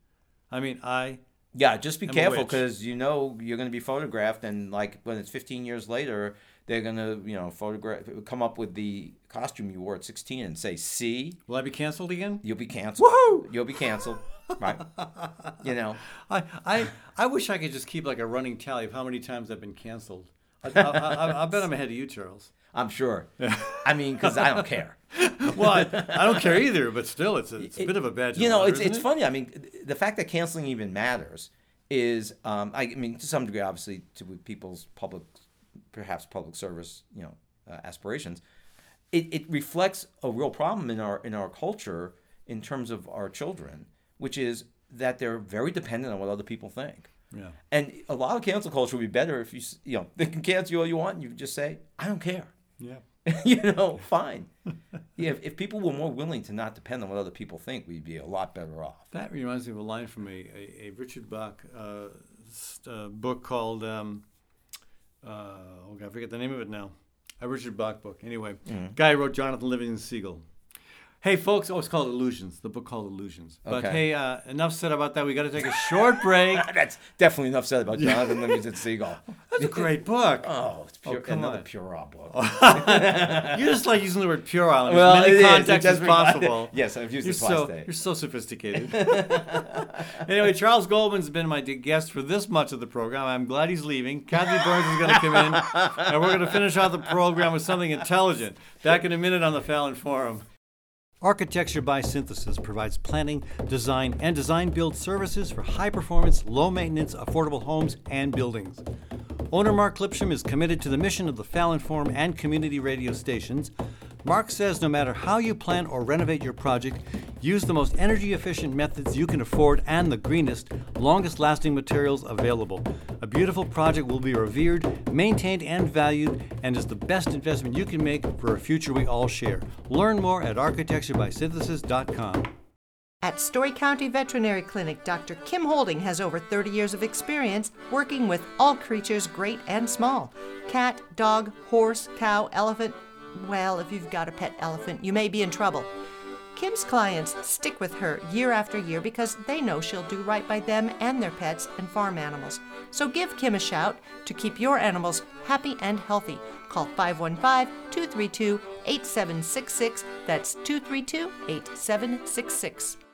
I mean, I Yeah, just be I'm careful because you know you're going to be photographed, and like when it's 15 years later, they're going to you know photograph, come up with the costume you wore at 16 and say, "See, will I be canceled again? you'll be canceled. Woohoo! You'll be canceled." Right? You know. I, I, I wish I could just keep like a running tally of how many times I've been canceled. I, I, I, I bet I'm ahead of you, Charles. I'm sure. I mean, because I don't care. [laughs] Well, I, I don't care either, but still, it's a, it's a bit of a badge. You know, honor, it's it's it? funny. I mean, the fact that canceling even matters is, um, I mean, to some degree, obviously, to people's public, perhaps public service, you know, uh, aspirations. It, it reflects a real problem in our in our culture in terms of our children, which is that they're very dependent on what other people think. Yeah. And a lot of cancel culture would be better if you, you know, [laughs] they can cancel you all you want, and you just say, I don't care. Yeah. [laughs] you know, fine. [laughs] yeah, if, if people were more willing to not depend on what other people think, we'd be a lot better off. That reminds me of a line from a, a, a Richard Bach uh, uh, book called, um, uh, oh God, I forget the name of it now. A Richard Bach book. Anyway, Mm-hmm. guy who wrote Jonathan Livingston Seagull. Hey, folks, oh, it's called Illusions, the book called Illusions. But Okay. hey, uh, enough said about that. We got to take a short break. [laughs] That's definitely enough said about Jonathan Livingston Seagull. [laughs] That's a great book. Oh, it's pure, come another on. pure book. [laughs] You just like using the word puerile in as many contexts as possible. Yes, I've used You're it twice so, today. you're so sophisticated. anyway, Charles Goldman's been my guest for this much of the program. I'm glad he's leaving. Kathy Byrnes is going to come in, and we're going to finish out the program with something intelligent. Back in a minute on the Fallon Forum. Architecture by Synthesis provides planning, design, and design build services for high performance, low maintenance, affordable homes and buildings. Owner Mark Lipsham is committed to the mission of the Fallon Forum and community radio stations. Mark says no matter how you plan or renovate your project, use the most energy efficient methods you can afford and the greenest, longest lasting materials available. A beautiful project will be revered, maintained, and valued, and is the best investment you can make for a future we all share. Learn more at architecturebysynthesis.com. At Story County Veterinary Clinic, Dr. Kim Holding has over 30 years of experience working with all creatures, great and small cat, dog, horse, cow, elephant. Well, if you've got a pet elephant, you may be in trouble. Kim's clients stick with her year after year because they know she'll do right by them and their pets and farm animals. So give Kim a shout to keep your animals happy and healthy. Call 515 232 8766. That's 232 8766.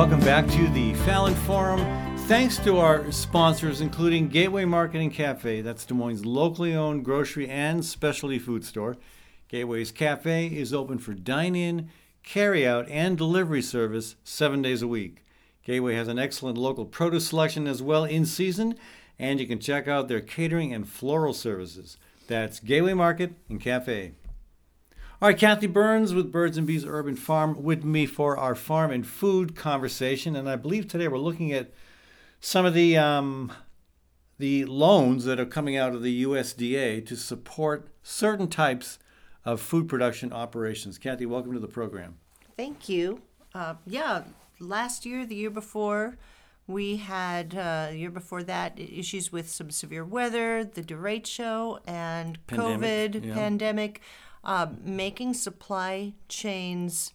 Welcome back to the Fallon Forum. Thanks to our sponsors, including Gateway Market and Cafe, that's Des Moines' locally owned grocery and specialty food store. Gateway's Cafe is open for dine in, carry out, and delivery service seven days a week. Gateway has an excellent local produce selection as well in season, and you can check out their catering and floral services. That's Gateway Market and Cafe. All right, Kathy Byrnes with Birds and Bees Urban Farm with me for our farm and food conversation, and I believe today we're looking at some of the um, the loans that are coming out of the USDA to support certain types of food production operations. Kathy, welcome to the program. Thank you. Uh, yeah, last year, the year before, we had, uh, the year before that, issues with some severe weather, the derecho, and Pandemic, COVID yeah. pandemic, uh, making supply chains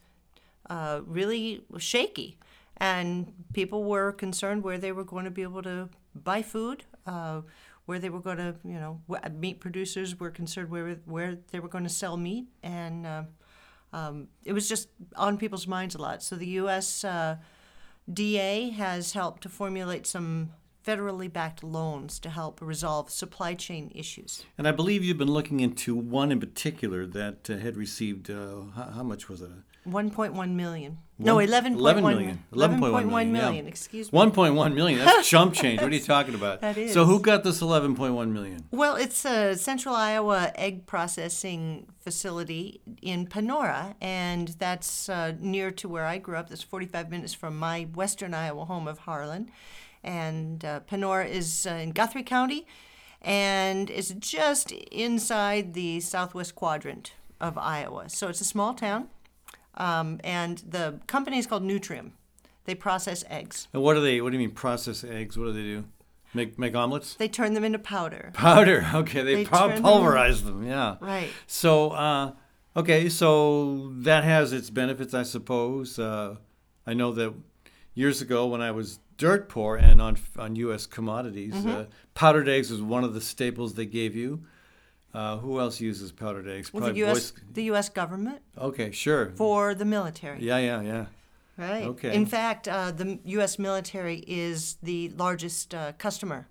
uh, really shaky. And people were concerned where they were going to be able to buy food. Uh, where they were going to, you know, meat producers were concerned where where they were going to sell meat, and uh, um, it was just on people's minds a lot. So the U.S. Uh, DA has helped to formulate some federally backed loans to help resolve supply chain issues. And I believe you've been looking into one in particular that uh, had received, uh, how, how much was it? 1.1 million. no, One- 11.1 11 million. 11.1 11.1 million, million, yeah. excuse me. 1.1 million. That's [laughs] chump change. What are you talking about? That So who got this 11.1 million? Well, it's a Central Iowa egg processing facility in Panora, and that's uh, near to where I grew up. That's 45 minutes from my western Iowa home of Harlan. And uh, Panora is uh, in Guthrie County and is just inside the southwest quadrant of Iowa. So it's a small town, um, and the company is called Nutrium. They process eggs. And what do they? What do you mean process eggs? What do they do? Make make omelets? They turn them into powder. Powder. [laughs] Okay, they, They pul- turn them- pulverize them. Yeah. Right. So, uh, okay, so that has its benefits, I suppose. Uh, I know that years ago when I was dirt poor and on on U.S. commodities, Mm-hmm. uh, powdered eggs was one of the staples they gave you. Uh, who else uses powdered eggs? Well, the U.S. The U.S. government Okay, sure. for the military. Yeah, yeah, yeah. Right. Okay. In fact, uh, the U.S. military is the largest uh, customer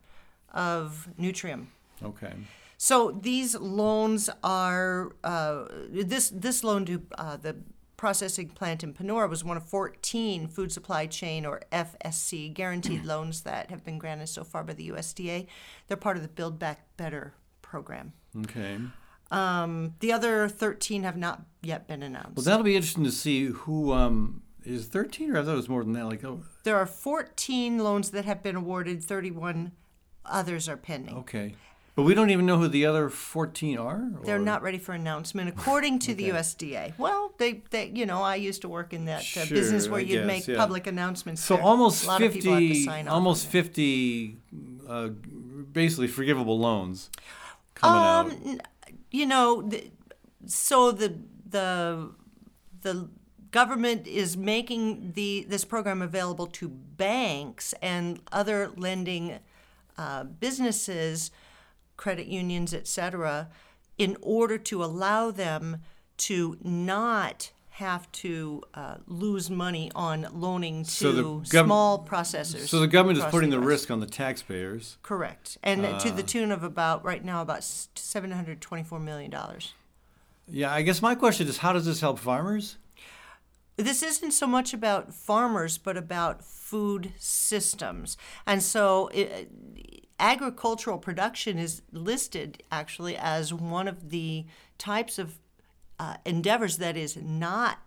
of Nutrium. Okay. So these loans are uh, this this loan to uh, the processing plant in Panora was one of 14 food supply chain or FSC guaranteed [clears throat] loans that have been granted so far by the USDA. They're part of the Build Back Better program. Okay. Um, the other 13 have not yet been announced. Well, that'll be interesting to see who um, is 13, or I thought it was more than that. Like, oh, There are 14 loans that have been awarded, 31 others are pending. okay. But we don't even know who the other 14 are. They're not ready for announcement, according to the USDA. Well, they, they, you know, I used to work in that uh, Sure, business where I you'd guess, make yeah. public announcements. So there. almost a lot of have to 50, sign almost on 50, uh, basically forgivable loans coming out. Um, n- you know, the, so the the the government is making the this program available to banks and other lending uh, businesses, credit unions, etc., in order to allow them to not have to uh, lose money on loaning to So the gov- small processors. So the government is across putting the US. risk on the taxpayers. Correct, and to Uh. the tune of about right now about seven hundred twenty-four million dollars. Yeah, I guess my question is how does this help farmers? This isn't so much about farmers, but about food systems, and so it, agricultural production is listed actually as one of the types of uh, endeavors that is not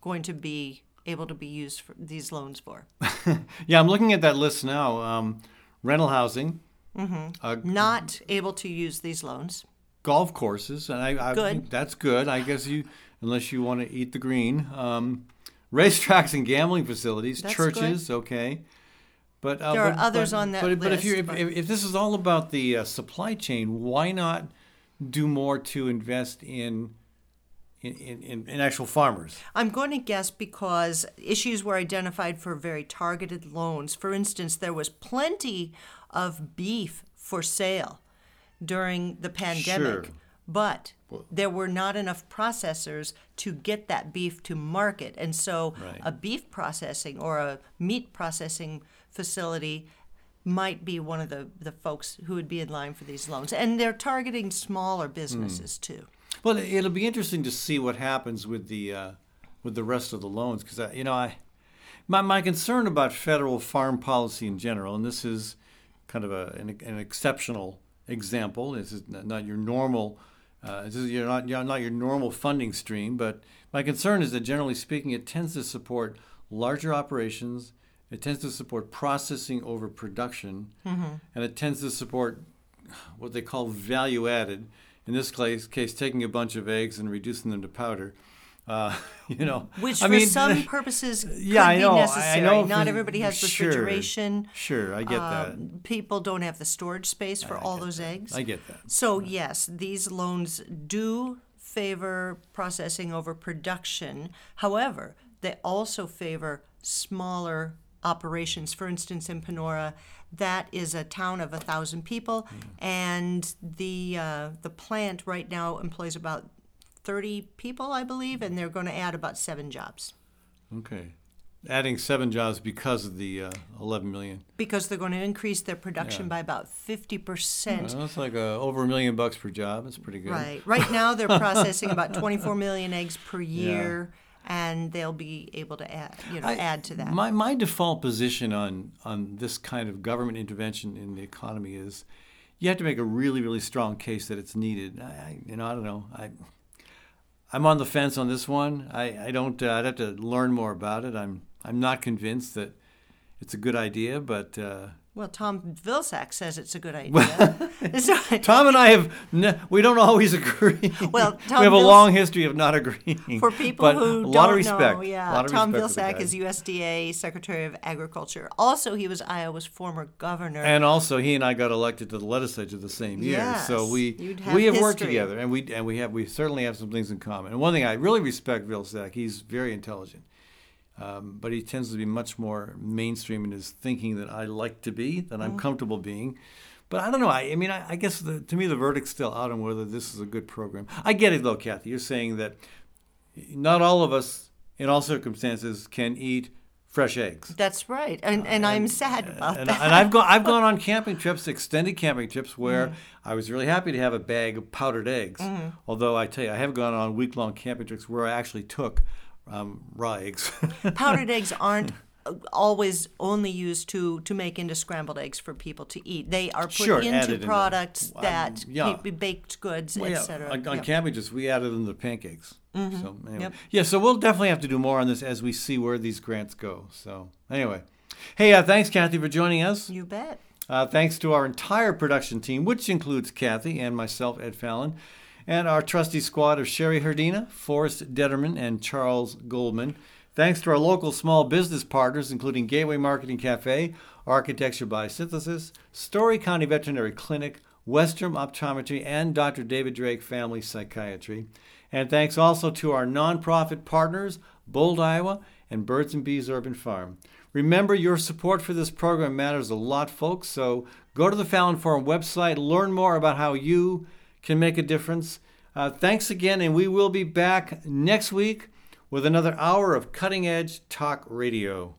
going to be able to be used for these loans for. [laughs] Yeah, I'm looking at that list now. Um, rental housing, uh, Not able to use these loans. golf courses, and I, I Good. that's good. I guess you, unless you want to eat the green, um, [laughs] racetracks and gambling facilities, That's churches, okay. But uh, There are but- others but- on that but, But if you list, if, but- if, this is all about the uh, supply chain, why not do more to invest in in, in, in, in actual farmers? I'm going to guess because issues were identified for very targeted loans. For instance, there was plenty of beef for sale during the pandemic, Sure. but there were not enough processors to get that beef to market. And so Right. a beef processing or a meat processing facility might be one of the, the folks who would be in line for these loans. And they're targeting smaller businesses too. Well, it'll be interesting to see what happens with the uh, with the rest of the loans because you know I my my concern about federal farm policy in general, and this is kind of a an, an exceptional example. This is not your normal. Uh, this is you're not you're not your normal funding stream, but my concern is that generally speaking, it tends to support larger operations. It tends to support processing over production, and it tends to support what they call value added. In this case, case taking a bunch of eggs and reducing them to powder. Uh, [laughs] you know, Which, I for mean, [laughs] some purposes, yeah, could I know, be I necessary. know Not for- everybody has refrigeration. Sure, I get that. Um, People don't have the storage space for all those eggs. I get that. So yes, these loans do favor processing over production. However, they also favor smaller operations. For instance, in Panora, that is a town of a thousand people, and the uh, the plant right now employs about thirty people, I believe, and they're going to add about seven jobs Okay. Adding seven jobs because of the uh, 11 million. because they're going to increase their production Yeah. by about fifty percent. Well, that's like uh, over a million bucks per job. That's pretty good. Right. Right now, they're processing about 24 million eggs per [laughs] year, and they'll be able to add, you know, I- add to that. My, my default position on, on this kind of government intervention in the economy is you have to make a really, really strong case that it's needed. I, I you know, I don't know. I, I'm on the fence on this one. I, I don't. Uh, I'd have to learn more about it. I'm I'm not convinced that it's a good idea, but uh, well, Tom Vilsack says it's a good [laughs] idea. Tom and I have n- we don't always agree. Well, [laughs] Tom we have a long history of not agreeing. For people but who a don't of respect. know, yeah, a lot of Tom Vilsack is USDA Secretary of Agriculture. Also, he was Iowa's former governor. And also, he and I got elected to the legislature the same year, so we have we have worked together, and we and we have we certainly have some things in common. And one thing I really respect Vilsack, he's very intelligent, um, but he tends to be much more mainstream in his thinking than I like to be, than Mm-hmm. I'm comfortable being. But I don't know. I, I mean, I, I guess the, to me the verdict's still out on whether this is a good program. I get it though, Kathy. You're saying that not all of us, in all circumstances, can eat fresh eggs. That's right, and and I'm sad about and, that. and I've gone I've gone on [laughs] camping trips, extended camping trips, where I was really happy to have a bag of powdered eggs. Although I tell you, I have gone on week long camping trips where I actually took um, raw eggs. [laughs] Powdered eggs aren't always only used to to make into scrambled eggs for people to eat. They are put Sure, into products Um, that yeah. can be baked goods, Well, yeah, etc. on, on trips, we added them to pancakes. So anyway. Yep. yeah, so we'll definitely have to do more on this as we see where these grants go. So anyway, hey, uh, thanks, Kathy, for joining us. You bet. Uh, thanks to our entire production team, which includes Kathy and myself, Ed Fallon, and our trusty squad of Sherry Herdina, Forrest Detterman, and Charles Goldman. Thanks to our local small business partners, including Gateway Market and Cafe, Architecture by Synthesis, Story County Veterinary Clinic, Western Optometry, and Dr. David Drake Family Psychiatry. And thanks also to our nonprofit partners, Bold, Iowa, and Birds and Bees Urban Farm. Remember, your support for this program matters a lot, folks. So go to the Fallon Forum website, learn more about how you can make a difference. Uh, thanks again, and we will be back next week with another hour of cutting edge talk radio.